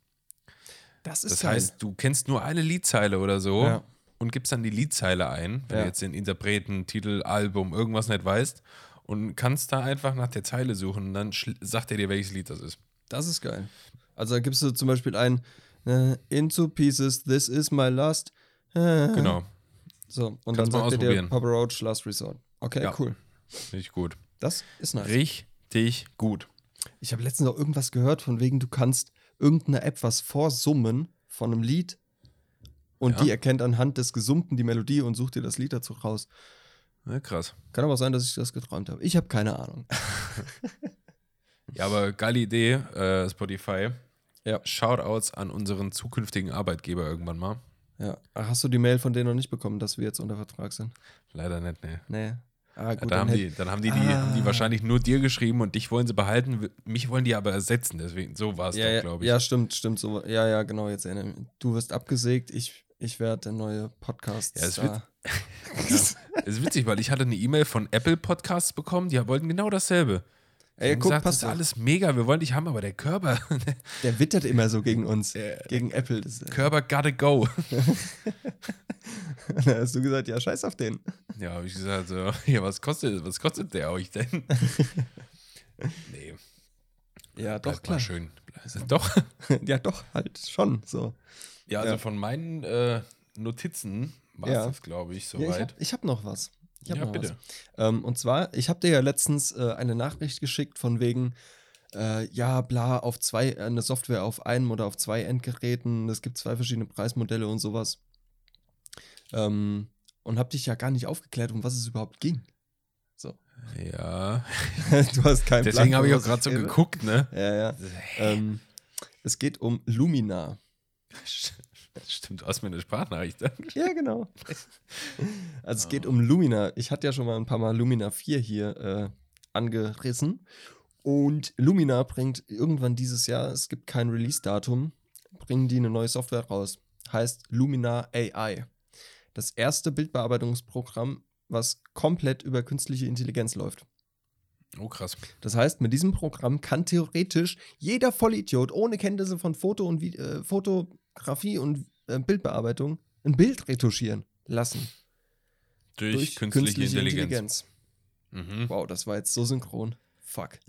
Das Das heißt, du kennst nur eine Liedzeile oder so Ja. und gibst dann die Liedzeile ein, wenn Ja. du jetzt den Interpreten, Titel, Album, irgendwas nicht weißt und kannst da einfach nach der Zeile suchen und dann sagt er dir, welches Lied das ist. das ist geil. Also da gibst du zum Beispiel ein äh, Into Pieces, This is my last. Äh, Genau, So, und Kannst dann sagt dir. Papa Roach Last Resort. Okay, Ja. cool. richtig gut. Das ist nice. Richtig gut. Ich habe letztens auch irgendwas gehört, von wegen, du kannst irgendeiner App was vorsummen von einem Lied und Ja. die erkennt anhand des Gesummten die Melodie und sucht dir das Lied dazu raus. Ja, krass. Kann aber sein, dass ich das geträumt habe. Ich habe keine Ahnung. [laughs] Ja, aber geile Idee, äh, Spotify. Ja. Shoutouts an unseren zukünftigen Arbeitgeber irgendwann mal. Ja. Ach, hast du die Mail von denen noch nicht bekommen, dass wir jetzt unter Vertrag sind? Leider nicht, ne. Nee. Ah, Ja, gut, da dann haben die, dann haben die, die, Ah. haben die wahrscheinlich nur dir geschrieben und dich wollen sie behalten, mich wollen die aber ersetzen, deswegen, so war es ja, doch, ja, glaube ich. ja, stimmt, stimmt. So, ja, ja, genau, jetzt erinnere ich mich. Du wirst abgesägt, ich, ich werde der neue Podcast. Ja, es wird- [laughs] Das ist witzig, weil ich hatte eine E-Mail von Apple Podcasts bekommen, die wollten genau dasselbe. Ey, guck, gesagt, passt das ist alles mega, wir wollen dich haben, aber der Körper, [laughs] Der wittert immer so gegen uns, gegen Apple. Das, Körper gotta go. [laughs] da hast du gesagt, ja, scheiß auf den. Ja, habe ich gesagt, so, [laughs] ja, was kostet, was kostet der euch denn? nee, Ja, doch doch, klar. schön. Doch. Ja, doch, halt schon so. Ja, also Ja. von meinen äh, Notizen war Ja. das, glaube ich, Ja, ich soweit. habe ich hab noch was. Ich hab Ja, bitte. Ähm, und zwar, ich habe dir ja letztens äh, eine Nachricht geschickt von wegen, äh, ja, bla, auf zwei, äh, eine Software auf einem oder auf zwei Endgeräten. Es gibt zwei verschiedene Preismodelle und sowas. Ähm, und habe dich ja gar nicht aufgeklärt, um was es überhaupt ging. Ja, [laughs] du hast keinen deswegen habe ich auch gerade so geguckt, ne? Ja, ja. Ähm, es geht um Lumina. Stimmt, du hast mir eine Sprachnachricht. [laughs] Ja, genau. Also es geht um Lumina. Ich hatte ja schon mal ein paar Mal Lumina 4 hier äh, angerissen. Und Lumina bringt irgendwann dieses Jahr, es gibt kein Release-Datum, bringen die eine neue Software raus. Heißt Lumina AI. Das erste Bildbearbeitungsprogramm, was komplett über künstliche Intelligenz läuft. Oh, krass. Das heißt, mit diesem Programm kann theoretisch jeder Vollidiot ohne Kenntnisse von Foto und äh, Fotografie und äh, Bildbearbeitung ein Bild retuschieren lassen. Durch, künstliche, Intelligenz. Mhm. Wow, das war jetzt so synchron. Fuck.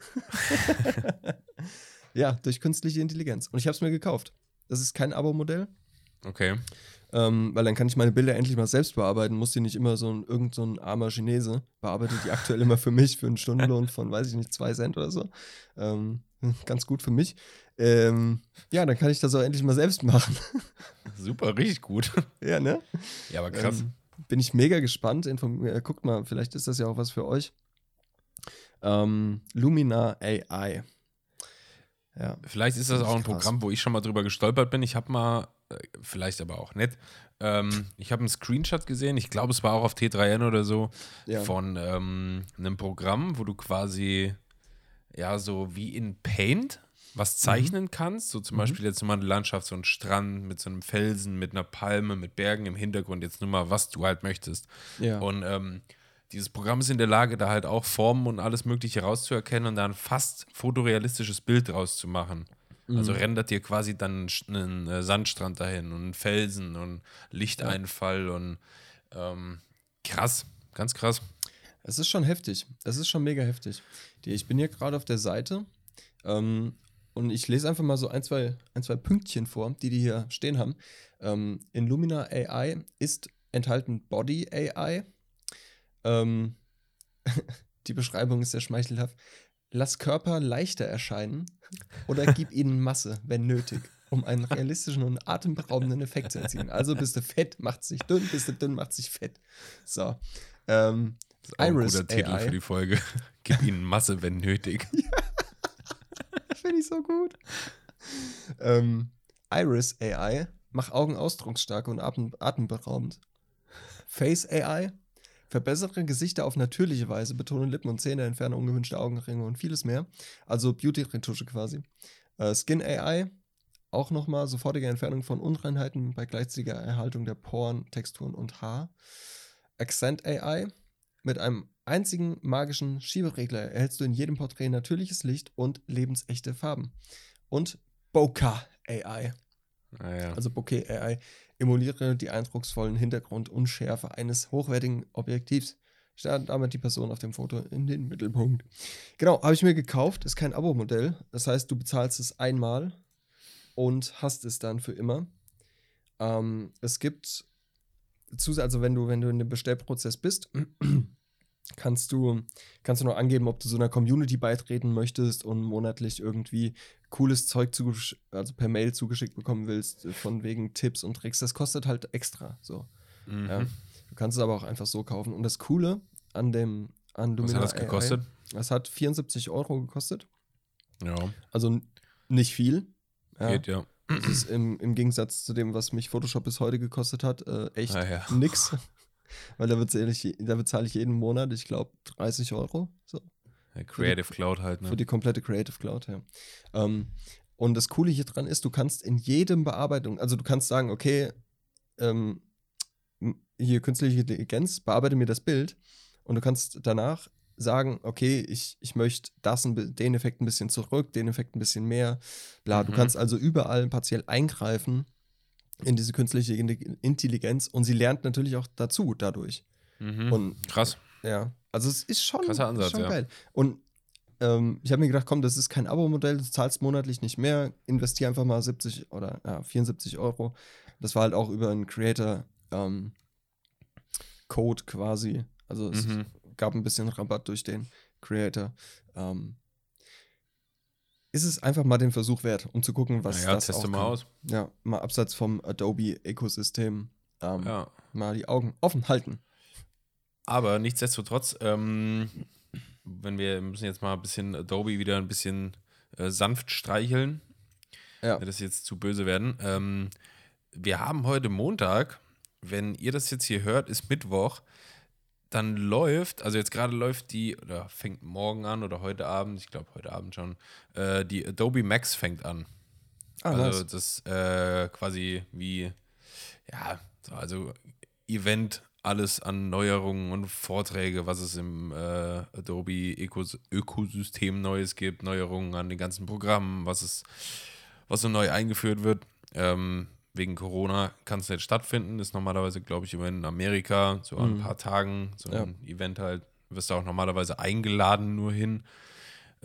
[laughs] ja, durch künstliche Intelligenz. Und ich habe es mir gekauft. Das ist kein Abo-Modell, Okay. Ähm, weil dann kann ich meine Bilder endlich mal selbst bearbeiten. Muss die nicht immer so ein irgend so ein armer Chinese bearbeitet die aktuell immer für mich für einen Stundenlohn von, weiß ich nicht, zwei Cent oder so. Ähm, [laughs] ganz gut für mich. Ähm, ja, dann kann ich das auch endlich mal selbst machen. [laughs] Super, richtig gut. ja, ne? Ja, aber krass. Ähm, bin ich mega gespannt. Inform äh, guckt mal, vielleicht ist das ja auch was für euch. Ähm, Lumina AI. Ja. Vielleicht ist das Finde auch ein krass. Programm, wo ich schon mal drüber gestolpert bin. Ich habe mal, vielleicht aber auch nicht, ähm, ich habe einen Screenshot gesehen, ich glaube, es war auch auf T3N oder so, Ja. von ähm, einem Programm, wo du quasi, ja, so wie in Paint was zeichnen kannst. So zum Beispiel jetzt mal eine Landschaft, so ein Strand mit so einem Felsen, mit einer Palme, mit Bergen im Hintergrund, jetzt nur mal, was du halt möchtest. Ja. Und ähm, dieses Programm ist in der Lage, da halt auch Formen und alles Mögliche rauszuerkennen und dann fast fotorealistisches Bild rauszumachen. Also rendert dir quasi dann einen äh, Sandstrand dahin und einen Felsen und Lichteinfall und ähm, krass, ganz krass. Es ist schon heftig. Es ist schon mega heftig. Ich bin hier gerade auf der Seite ähm, und ich lese einfach mal so ein, zwei, ein, zwei Pünktchen vor, die die hier stehen haben. Ähm, in Lumina AI ist enthalten Body AI. Ähm, [laughs] die Beschreibung ist sehr schmeichelhaft. Lass Körper leichter erscheinen oder gib [laughs] ihnen Masse, wenn nötig, um einen realistischen und atemberaubenden Effekt zu erzielen. Also bist du fett, macht sich dünn, bist du dünn, macht sich fett. So. Ähm, Das ist auch ein Iris guter Titel AI. für die Folge. [laughs] Gib ihnen Masse, wenn nötig. Finde ich so gut. ähm, Iris AI, mach Augen ausdrucksstark und atem atemberaubend. Face AI, verbessere Gesichter auf natürliche Weise, betone Lippen und Zähne, entferne ungewünschte Augenringe und vieles mehr. Also Beauty-Retusche quasi. Äh, Skin AI, auch nochmal sofortige Entfernung von Unreinheiten bei gleichzeitiger Erhaltung der Poren, Texturen und Haar. Accent AI, mit einem einzigen magischen Schieberegler erhältst du in jedem Porträt natürliches Licht und lebensechte Farben. Und Bokeh AI, Naja. also Bokeh AI, emuliere die eindrucksvollen Hintergrundunschärfe eines hochwertigen Objektivs. Stellt damit die Person auf dem Foto in den Mittelpunkt. Genau, habe ich mir gekauft, ist kein Abo-Modell. Das heißt, du bezahlst es einmal und hast es dann für immer. Ähm, es gibt, also wenn du, wenn du in dem Bestellprozess bist, [clears throat] kannst du, kannst du noch angeben, ob du so einer Community beitreten möchtest und monatlich irgendwie cooles Zeug also per Mail zugeschickt bekommen willst, äh, von wegen Tipps und Tricks. Das kostet halt extra. So. Mhm. Ja. Du kannst es aber auch einfach so kaufen. Und das Coole an dem an Was Lumina hat das gekostet? AI, das hat 74 Euro gekostet. Ja, Also nicht viel. Ja. geht ja. Das ist im, im Gegensatz zu dem, was mich Photoshop bis heute gekostet hat, äh, echt Ah, ja. nix. [laughs] Weil da bezahle ich, je- da bezahle ich jeden Monat, ich glaube, 30 Euro. So. Ja, Creative Cloud halt, Für ne? die komplette Creative Cloud, ja. Ähm, und das Coole hier dran ist, du kannst in jedem Bearbeitung, also du kannst sagen, okay, ähm, hier künstliche Intelligenz, bearbeite mir das Bild und du kannst danach sagen, okay, ich, ich möchte das, ein, den Effekt ein bisschen zurück, den Effekt ein bisschen mehr, bla. Du Mhm. kannst also überall partiell eingreifen in diese künstliche In- Intelligenz und sie lernt natürlich auch dazu dadurch. Mhm. Und Krass. ja, also es ist schon, Krasser Ansatz, schon ja. geil. Und ähm, ich habe mir gedacht, komm, das ist kein Abo-Modell, du zahlst monatlich nicht mehr, investier einfach mal 70 oder ja, 74 Euro. Das war halt auch über einen Creator ähm, Code quasi. Also es Mhm. gab ein bisschen Rabatt durch den Creator. Ähm, ist es einfach mal den Versuch wert, um zu gucken, was Naja, das teste auch mal kann. aus. Ja, mal abseits vom Adobe-Ökosystem ähm, Ja. mal die Augen offen halten. Aber nichtsdestotrotz, ähm, wenn wir müssen jetzt mal ein bisschen Adobe wieder ein bisschen äh, sanft streicheln, Ja. das jetzt zu böse werden. Ähm, wir haben heute Montag, wenn ihr das jetzt hier hört, ist Mittwoch. Dann läuft, also jetzt gerade läuft die, oder fängt morgen an oder heute Abend, ich glaube heute Abend schon, äh, die Adobe Max fängt an. Ah, also nice. das äh, quasi wie, ja, so, also Event, alles an Neuerungen und Vorträge, was es im äh, Adobe Ecos Ökosystem Neues gibt, Neuerungen an den ganzen Programmen, was es, was so neu eingeführt wird. Ähm, wegen Corona kann es nicht stattfinden, ist normalerweise, glaube ich, immer in Amerika, so an ein Mhm. paar Tagen, so Ja. ein Event halt, wirst du auch normalerweise eingeladen nur hin.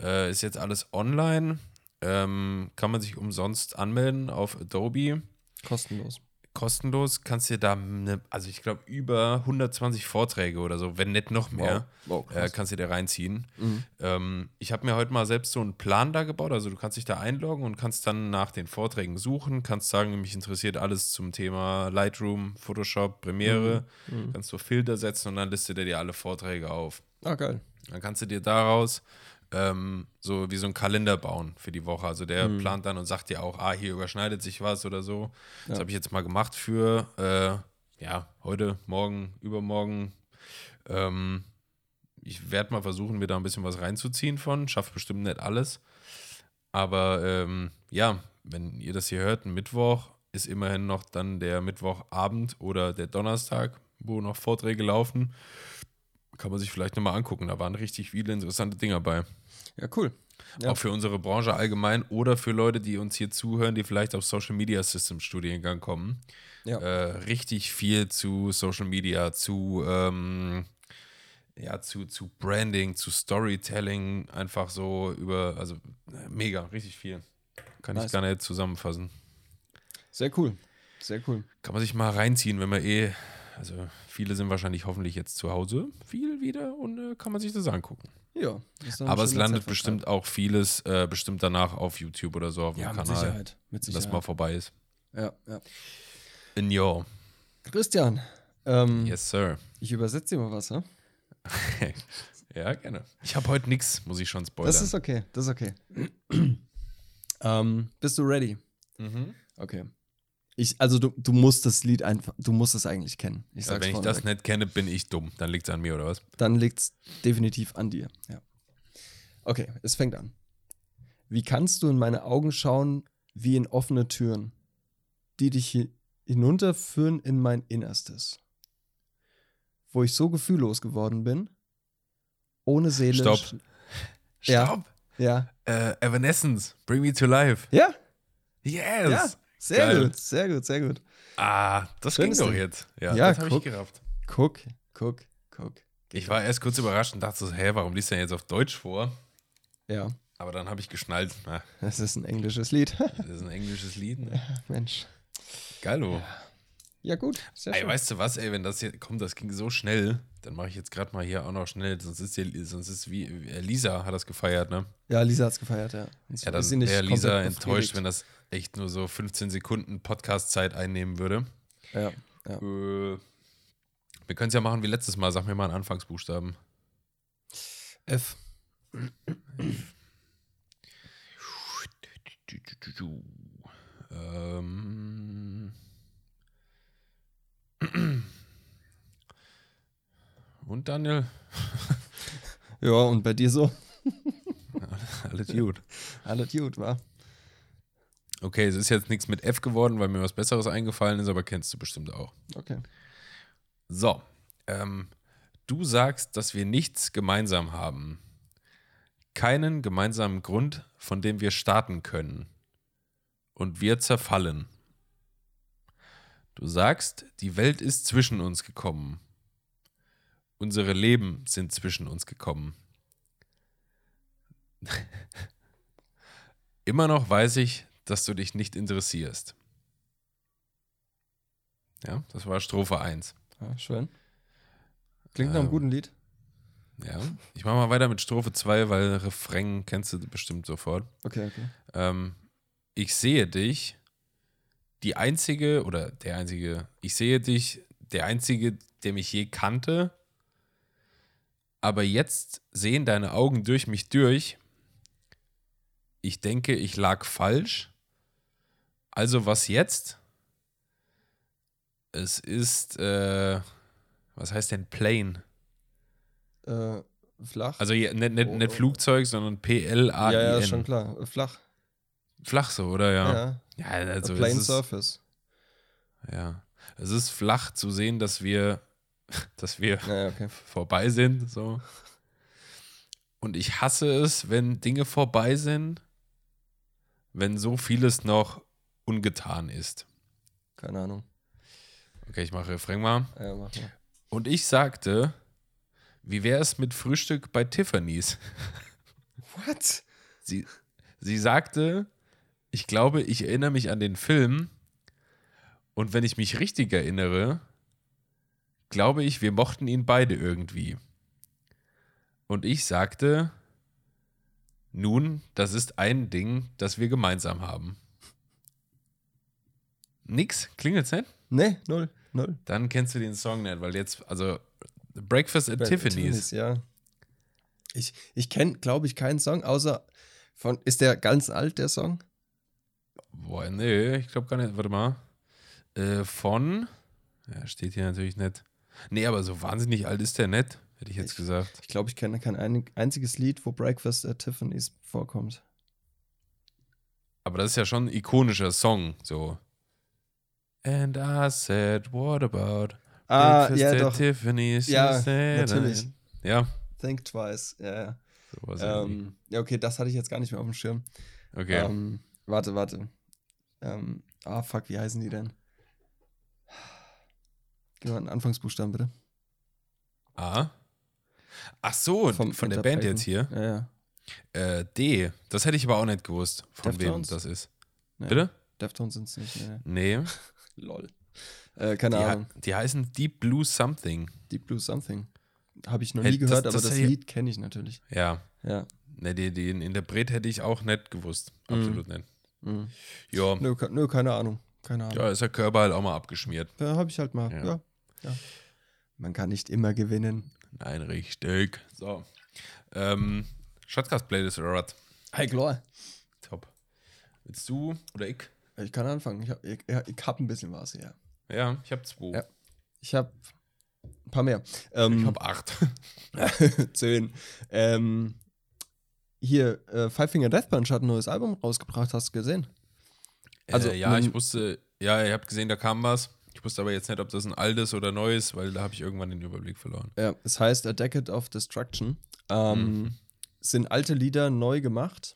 Äh, ist jetzt alles online. Ähm, kann man sich umsonst anmelden auf Adobe. Kostenlos. Kostenlos kannst dir da, ne, also ich glaube, über 120 Vorträge oder so, wenn nicht noch mehr, Wow, wow äh, kannst du dir reinziehen. Mhm. Ähm, ich habe mir heute mal selbst so einen Plan da gebaut. Also du kannst dich da einloggen und kannst dann nach den Vorträgen suchen, kannst sagen, mich interessiert alles zum Thema Lightroom, Photoshop, Premiere. Mhm. Kannst du Filter setzen und dann listet er dir alle Vorträge auf. Ah, geil. Dann kannst du dir daraus ähm, so wie so einen Kalender bauen für die Woche. Also der Mhm. plant dann und sagt dir auch, ah, hier überschneidet sich was oder so. Das Ja. habe ich jetzt mal gemacht für, äh, ja, heute, morgen, übermorgen. Ähm, ich werde mal versuchen, mir da ein bisschen was reinzuziehen von. Schafft bestimmt nicht alles. Aber ähm, ja, wenn ihr das hier hört, ein Mittwoch ist immerhin noch dann der Mittwochabend oder der Donnerstag, wo noch Vorträge laufen. Kann man sich vielleicht nochmal angucken. Da waren richtig viele interessante Dinge bei. Ja, cool. Ja. Auch für unsere Branche allgemein oder für Leute, die uns hier zuhören, die vielleicht auf Social Media Systems Studiengang kommen. Ja. Äh, richtig viel zu Social Media, zu, ähm, ja, zu, zu Branding, zu Storytelling, einfach so über, also äh, mega, richtig viel. Kann ich Nice. gar nicht zusammenfassen. Sehr cool. Sehr cool. Kann man sich mal reinziehen, wenn man eh, also viele sind wahrscheinlich hoffentlich jetzt zu Hause viel wieder und äh, kann man sich das angucken. Ja. ein Aber es landet Zeitvertreib. bestimmt auch vieles, äh, bestimmt danach auf YouTube oder so auf dem Ja, mit Kanal, Sicherheit. Mit wenn Sicherheit. das mal vorbei ist. ja, ja. In your. Christian, ähm, Yes, sir. ich übersetze dir mal was, ja? [laughs] ja, gerne. Ich habe heute nichts, muss ich schon spoilern. Das ist okay, das ist okay. [clears throat] ähm, bist du ready? mhm. Okay. Ich, also du, du musst das Lied einfach, du musst es eigentlich kennen. Ich ja, sag's wenn ich das vorneweg. nicht kenne, bin ich dumm. Dann liegt es an mir, oder was? Dann liegt es definitiv an dir. Ja. Okay, es fängt an. Wie kannst du in meine Augen schauen wie in offene Türen, die dich hi- hinunterführen in mein Innerstes? Wo ich so gefühllos geworden bin, ohne Seele. Stopp. Ja. Stopp. Ja. Äh, Evanescence, Bring Me to Life. Ja? Yes. Ja. Sehr Geil. gut, sehr gut, sehr gut. Ah, das Schönes ging doch jetzt. Ja, Ja, das habe ich gerafft. Guck, guck, guck. Ich war erst kurz überrascht und dachte so, hä, warum liest er jetzt auf Deutsch vor? Ja, Aber dann habe ich geschnallt, na, das ist ein englisches Lied. [laughs] das ist ein englisches Lied. Ne? [laughs] Mensch. Geilo. Ja, gut. Sehr Ey, schön. weißt du was, ey, wenn das hier kommt, das ging so schnell, dann mache ich jetzt gerade mal hier auch noch schnell, sonst ist, hier, sonst ist wie, äh, Lisa hat das gefeiert, ne? Ja, Lisa hat's gefeiert, ja. Ja, dann wäre Lisa enttäuscht, wenn das echt nur so 15 Sekunden Podcast-Zeit einnehmen würde. Ja, ja. Äh, wir können es ja machen wie letztes Mal, sag mir mal einen Anfangsbuchstaben. F. Ähm. Und Daniel? Ja, und bei dir so? [laughs] Alles gut. Alles gut, wa? Okay, es ist jetzt nichts mit F geworden, weil mir was Besseres eingefallen ist, aber kennst du bestimmt auch. Okay. So, ähm, du sagst, dass wir nichts gemeinsam haben. Keinen gemeinsamen Grund, von dem wir starten können. Und wir zerfallen. Du sagst, die Welt ist zwischen uns gekommen. Unsere Leben sind zwischen uns gekommen. [laughs] Immer noch weiß ich, dass du dich nicht interessierst. Ja, das war Strophe 1. Ja, schön. Klingt nach einem Ähm, guten Lied. Ja, ich mache mal weiter mit Strophe 2, weil Refrain kennst du bestimmt sofort. Okay, okay. Ähm, ich sehe dich, die einzige oder der einzige, ich sehe dich, der einzige, der mich je kannte, aber jetzt sehen deine Augen durch mich durch. Ich denke, ich lag falsch. Also was jetzt? Es ist, äh, was heißt denn plain? Äh, flach? Also ja, nicht, nicht, nicht oh. Flugzeug, sondern P-L-A-I-N. ja, ja, ist schon klar. Äh, Flach. Flach so, oder? Ja. Ja. Ja, also A plain es ist, surface. Ja. Es ist flach zu sehen, dass wir, [laughs] dass wir Ja, okay. vorbei sind. So. Und ich hasse es, wenn Dinge vorbei sind, wenn so vieles noch ungetan ist. Keine Ahnung. Okay, ich mache Refrain mal. Ja, mach mal. Und ich sagte, wie wäre es mit Frühstück bei Tiffany's? [laughs] What? Sie, sie sagte, ich glaube, ich erinnere mich an den Film und wenn ich mich richtig erinnere, glaube ich, wir mochten ihn beide irgendwie. Und ich sagte, nun, das ist ein Ding, das wir gemeinsam haben. Nix? Klingelt's nicht? Nee, null. Null. Dann kennst du den Song nicht, weil jetzt, also Breakfast at Bei Tiffany's. ja. Ich, ich kenne, glaube ich, keinen Song, außer von. Ist der ganz alt, der Song? Boah, nee, ich glaube gar nicht. Warte mal. Äh, von. Ja, steht hier natürlich nicht. Nee, aber so wahnsinnig alt ist der nicht, hätte ich jetzt Ich- gesagt. Ich glaube, ich kenne kein ein, einziges Lied, wo Breakfast at Tiffany's vorkommt. Aber das ist ja schon ein ikonischer Song, so. And I said, what about Ah, Breakfast ja, at doch. Tiffany's? Ja, natürlich. Ja, Think twice. Ja, ja. irgendwie. Ähm, ja, okay, das hatte ich jetzt gar nicht mehr auf dem Schirm. okay. Ähm, warte, warte. Ähm, ah, fuck, wie heißen die denn? Gib mal einen Anfangsbuchstaben, bitte. A. Ach so, Vom von der Band jetzt hier. Ja, ja. Äh, D. Das hätte ich aber auch nicht gewusst, von wem Deftones? das ist. Nee, Bitte? Deftones sind es nicht. Nee, nee. [laughs] Lol. Äh, keine Die, Ahnung. he- die heißen Deep Blue Something. Deep Blue Something. Habe ich noch Hey, nie das- gehört, das aber das sei- Lied kenne ich natürlich. Ja. Ja. Ne, die, den Interpret hätte ich auch nicht gewusst. Absolut nicht. Mhm. Ja. Nö, nö, keine Ahnung. Keine Ahnung. Ja, ist der Körper halt auch mal abgeschmiert. Ja, habe ich halt mal. Ja. Ja. ja. Man kann nicht immer gewinnen. Nein, richtig. So. Ähm, Shotcast-Playlist oder was? Hey, klar. Top. Willst du oder ich? Ich kann anfangen. Ich habe ich, ich hab ein bisschen was hier. Ja, ich habe zwei. Ja. Ich habe ein paar mehr. Ähm, Ich habe acht. [laughs] zehn. Ähm, hier, äh, Five Finger Death Punch hat ein neues Album rausgebracht, hast du gesehen? Also, äh, ja, ich wusste, ja, ihr habt gesehen, da kam was. Ich wusste aber jetzt nicht, ob das ein altes oder neues, weil da habe ich irgendwann den Überblick verloren. Ja, es heißt A Decade of Destruction. Ähm, Mhm. Sind alte Lieder neu gemacht.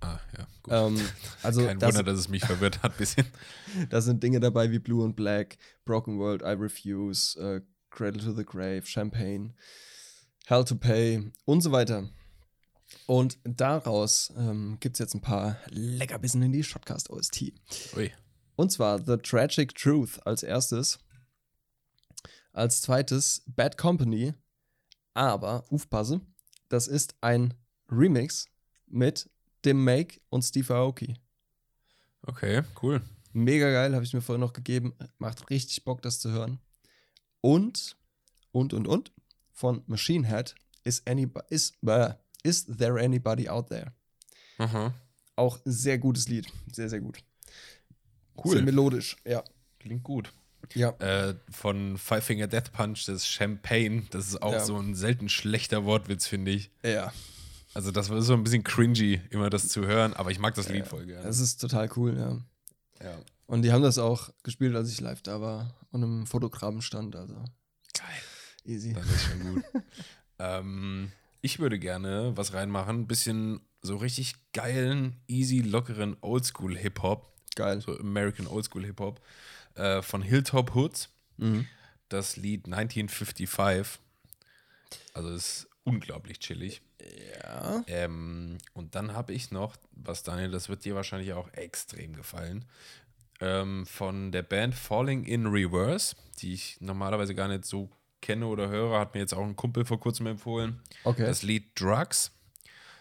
Ah, ja, gut. Ähm, also, Kein das, Wunder, dass es mich verwirrt hat, ein bisschen. [laughs] da sind Dinge dabei wie Blue and Black, Broken World, I Refuse, äh, Cradle to the Grave, Champagne, Hell to Pay und so weiter. Und daraus ähm, gibt es jetzt ein paar Leckerbissen in die Shotcast OST. Ui. Und zwar The Tragic Truth als erstes. Als zweites Bad Company. Aber, aufpasse, das ist ein Remix mit dem Make und Steve Aoki. Okay, cool. Mega geil, habe ich mir vorhin noch gegeben. Macht richtig Bock, das zu hören. Und, und, und, und, von Machine Head is, anybo- is, bäh, is There Anybody Out There? Aha. Auch sehr gutes Lied. Sehr, sehr gut. Cool. Sehr melodisch, ja. Klingt gut. Ja. Äh, von Five Finger Death Punch, das Champagne, das ist auch Ja. so ein selten schlechter Wortwitz, finde ich. Ja. Also, das war so ein bisschen cringy, immer das zu hören, aber ich mag das Lied voll gerne. Das ist total cool, ja. Ja. Und die haben das auch gespielt, als ich live da war und im Fotograben stand. Also Geil. easy. Das ist schon gut. [laughs] ähm, ich würde gerne was reinmachen, ein bisschen so richtig geilen, easy, lockeren Oldschool Hip-Hop, Geil. so American Oldschool Hip-Hop äh, von Hilltop Hoods. Mhm. Das Lied 1955. Also ist unglaublich chillig. Ja. Ähm, und dann habe ich noch, was Daniel, das wird dir wahrscheinlich auch extrem gefallen, ähm, von der Band Falling in Reverse, die ich normalerweise gar nicht so kenne oder höre, hat mir jetzt auch ein Kumpel vor kurzem empfohlen. Okay. Das Lied Drugs.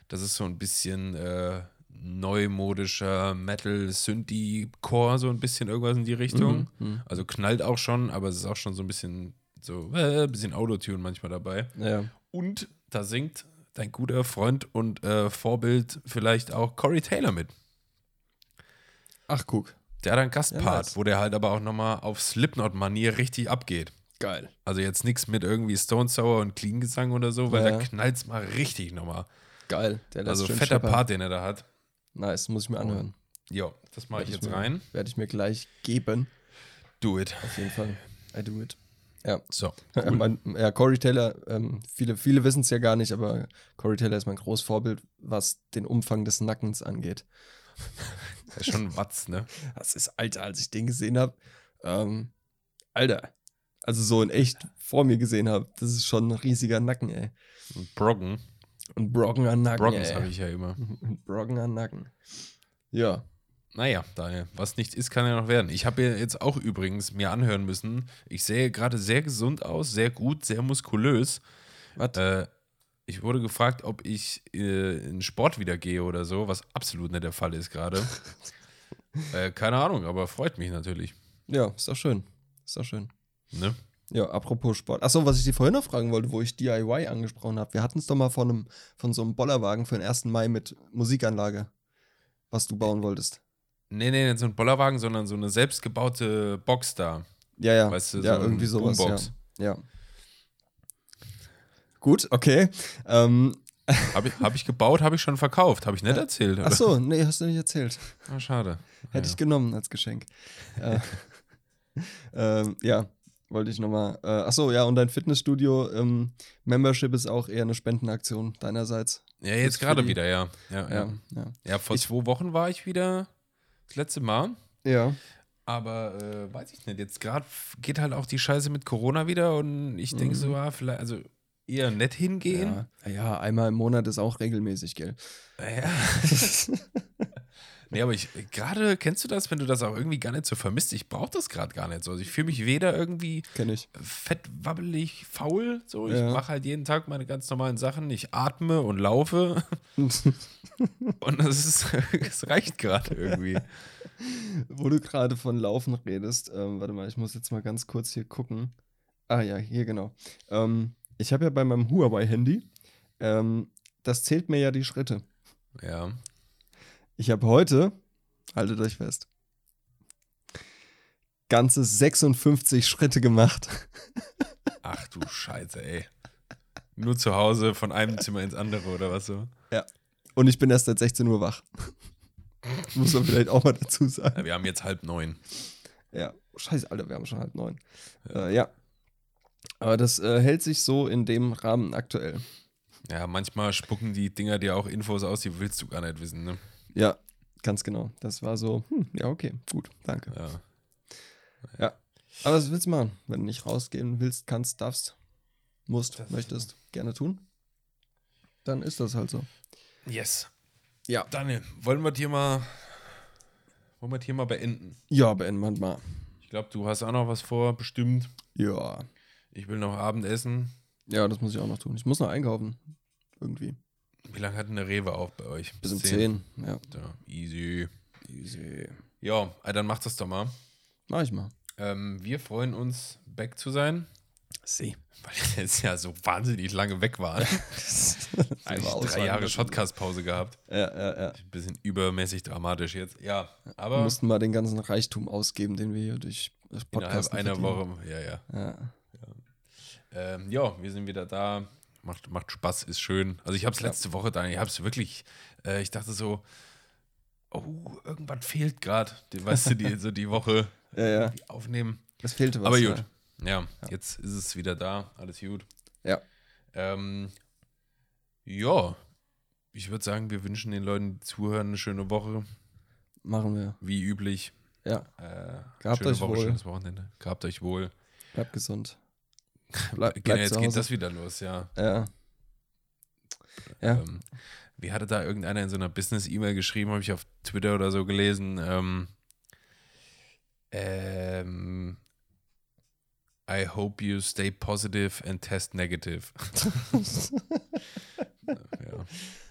Das ist so ein bisschen äh, neumodischer Metal, Synthie, Core, so ein bisschen irgendwas in die Richtung. Mhm. Also knallt auch schon, aber es ist auch schon so ein bisschen so äh, ein bisschen Autotune manchmal dabei. Ja. Und da singt dein guter Freund und äh, Vorbild vielleicht auch Corey Taylor mit. Ach, guck. Der hat einen Gastpart, Ja, nice. wo der halt aber auch nochmal auf Slipknot-Manier richtig abgeht. Geil. Also jetzt nichts mit irgendwie Stone Sour und Clean Gesang oder so, weil Ja. da knallt's mal richtig nochmal. Geil. Der Also fetter scheppern. Part, den er da hat. Nice, muss ich mir anhören. Ja, das mache ich jetzt mir, rein. Werde ich mir gleich geben. Do it. Auf jeden Fall. I do it. So. [laughs] Ja, mein, ja, Corey Taylor, ähm, viele, viele wissen es ja gar nicht, aber Corey Taylor ist mein großes Vorbild, was den Umfang des Nackens angeht. Das [laughs] ist schon Watz, ne? Das ist, Alter, als ich den gesehen habe, ähm, Alter, also so in echt vor mir gesehen habe, das ist schon ein riesiger Nacken, ey. Und Broggen. Ein Broggener Nacken, ey. habe ich ja immer. [laughs] Ein Broggener Nacken. Ja, Naja, Daniel, was nicht ist, kann ja noch werden. Ich habe ja jetzt auch übrigens mir anhören müssen. Ich sehe gerade sehr gesund aus, sehr gut, sehr muskulös. was? Äh, ich wurde gefragt, ob ich äh, in Sport wieder gehe oder so, was absolut nicht der Fall ist gerade. [laughs] äh, keine Ahnung, aber freut mich natürlich. ja, ist doch schön. Ist doch schön. Ne? Ja, apropos Sport. Achso, was ich dir vorhin noch fragen wollte, wo ich DIY angesprochen habe. Wir hatten es doch mal von, einem, von so einem Bollerwagen für den 1. Mai mit Musikanlage, was du bauen wolltest. Nee, nee, nicht so ein Bollerwagen, sondern so eine selbstgebaute Box da. Ja, ja. Weißt du, ja, so irgendwie sowas. Boombox. Ja. ja. Gut, okay. Ähm, [laughs] Habe ich, hab ich gebaut, habe ich schon verkauft. Habe ich nicht erzählt. Oder? achso, nee, hast du nicht erzählt. Ah, schade. Hätte Ja. ich genommen als Geschenk. äh, [laughs] ähm, ja, wollte ich nochmal. Äh, achso, ja, und dein Fitnessstudio ähm, Membership ist auch eher eine Spendenaktion deinerseits. Ja, jetzt gerade wieder, ja. Ja, ja. Ja, ja. ja vor Ich- zwei Wochen war ich wieder das letzte Mal. Ja. Aber äh, weiß ich nicht. Jetzt gerade geht halt auch die Scheiße mit Corona wieder und ich denke Mhm. so, ah, vielleicht, also eher nett hingehen. Ja, ja, einmal im Monat ist auch regelmäßig, gell? Ja. [laughs] [laughs] nee, aber ich gerade kennst du das, wenn du das auch irgendwie gar nicht so vermisst? Ich brauche das gerade gar nicht so. Also ich fühle mich weder irgendwie Kenn ich. fett, wabbelig, faul. So, ich Ja. mache halt jeden Tag meine ganz normalen Sachen. Ich atme und laufe [laughs] und das ist, [laughs] es reicht gerade irgendwie. [laughs] Wo du gerade von Laufen redest, ähm, warte mal, ich muss jetzt mal ganz kurz hier gucken. Ah ja, hier genau. Ähm, ich habe ja bei meinem Huawei-Handy, ähm, das zählt mir ja die Schritte. Ja. Ich habe heute, haltet euch fest, ganze 56 Schritte gemacht. [laughs] Ach du Scheiße, ey. Nur zu Hause von einem Zimmer ins andere oder was so? Und ich bin erst seit 16 Uhr wach. [laughs] Muss man vielleicht auch mal dazu sagen. Ja, wir haben jetzt halb neun. Ja, scheiße, Alter, wir haben schon halb neun. Ja. Äh, ja. Aber das äh, hält sich so in dem Rahmen aktuell. Ja, manchmal spucken die Dinger dir auch Infos aus, die willst du gar nicht wissen, ne? Ja, ganz genau. Das war so, hm, ja, okay, gut, danke. Ja. Aber was willst du machen? Wenn du nicht rausgehen willst, kannst, darfst, musst, Das- möchtest, gerne tun, dann ist das halt so. Yes. Ja. Daniel, wollen wir hier mal, wollen wir hier mal beenden? Ja, beenden wir mal. Ich glaube, du hast auch noch was vor, bestimmt. Ja. Ich will noch Abendessen. Ja, das muss ich auch noch tun. Ich muss noch einkaufen. Irgendwie. Wie lange hat eine Rewe auf bei euch? Bis um 10. Ja. Ja, easy. Easy. Ja, äh, dann mach das doch mal. Mach ich mal. Ähm, wir freuen uns, back zu sein, See. weil [laughs] wir jetzt ja so wahnsinnig lange weg waren. [laughs] Eigentlich drei Jahre Shotcast-Pause gehabt. Ja, ja, ja. Ein bisschen übermäßig dramatisch jetzt. Ja, Wir aber mussten mal den ganzen Reichtum ausgeben, den wir hier durch das innerhalb Podcast einer Woche, ja, ja. Ja. Ähm, ja, wir sind wieder da. Macht, macht Spaß, ist schön. Also ich habe es Ja. letzte Woche da, ich habe es wirklich, äh, ich dachte so, oh, irgendwas fehlt gerade. Weißt du, die, [laughs] so die Woche Ja, ja. aufnehmen. Es fehlte was. Aber gut. Ja, jetzt ist es wieder da. Alles gut. Ja. Ähm, ja, ich würde sagen, wir wünschen den Leuten, die zuhören, eine schöne Woche. Machen wir. Wie üblich. Ja. Äh, Gehabt schöne euch Woche, wohl. schönes Wochenende. Gehabt euch wohl. Bleibt gesund. Bleib, Genau, jetzt geht das wieder los, ja. Ja. Ja. Ähm, wie hatte da irgendeiner in so einer Business-E-Mail geschrieben, habe ich auf Twitter oder so gelesen. Ähm, ähm, I hope you stay positive and test negative. [laughs] ja,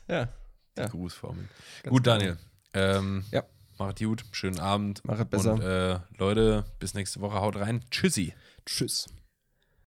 ja. die Ja. Grußformel. Gut, genau. Daniel. Ähm, Ja. Macht gut, schönen Abend. Mach es besser. Und äh, Leute, bis nächste Woche. Haut rein. Tschüssi. Tschüss.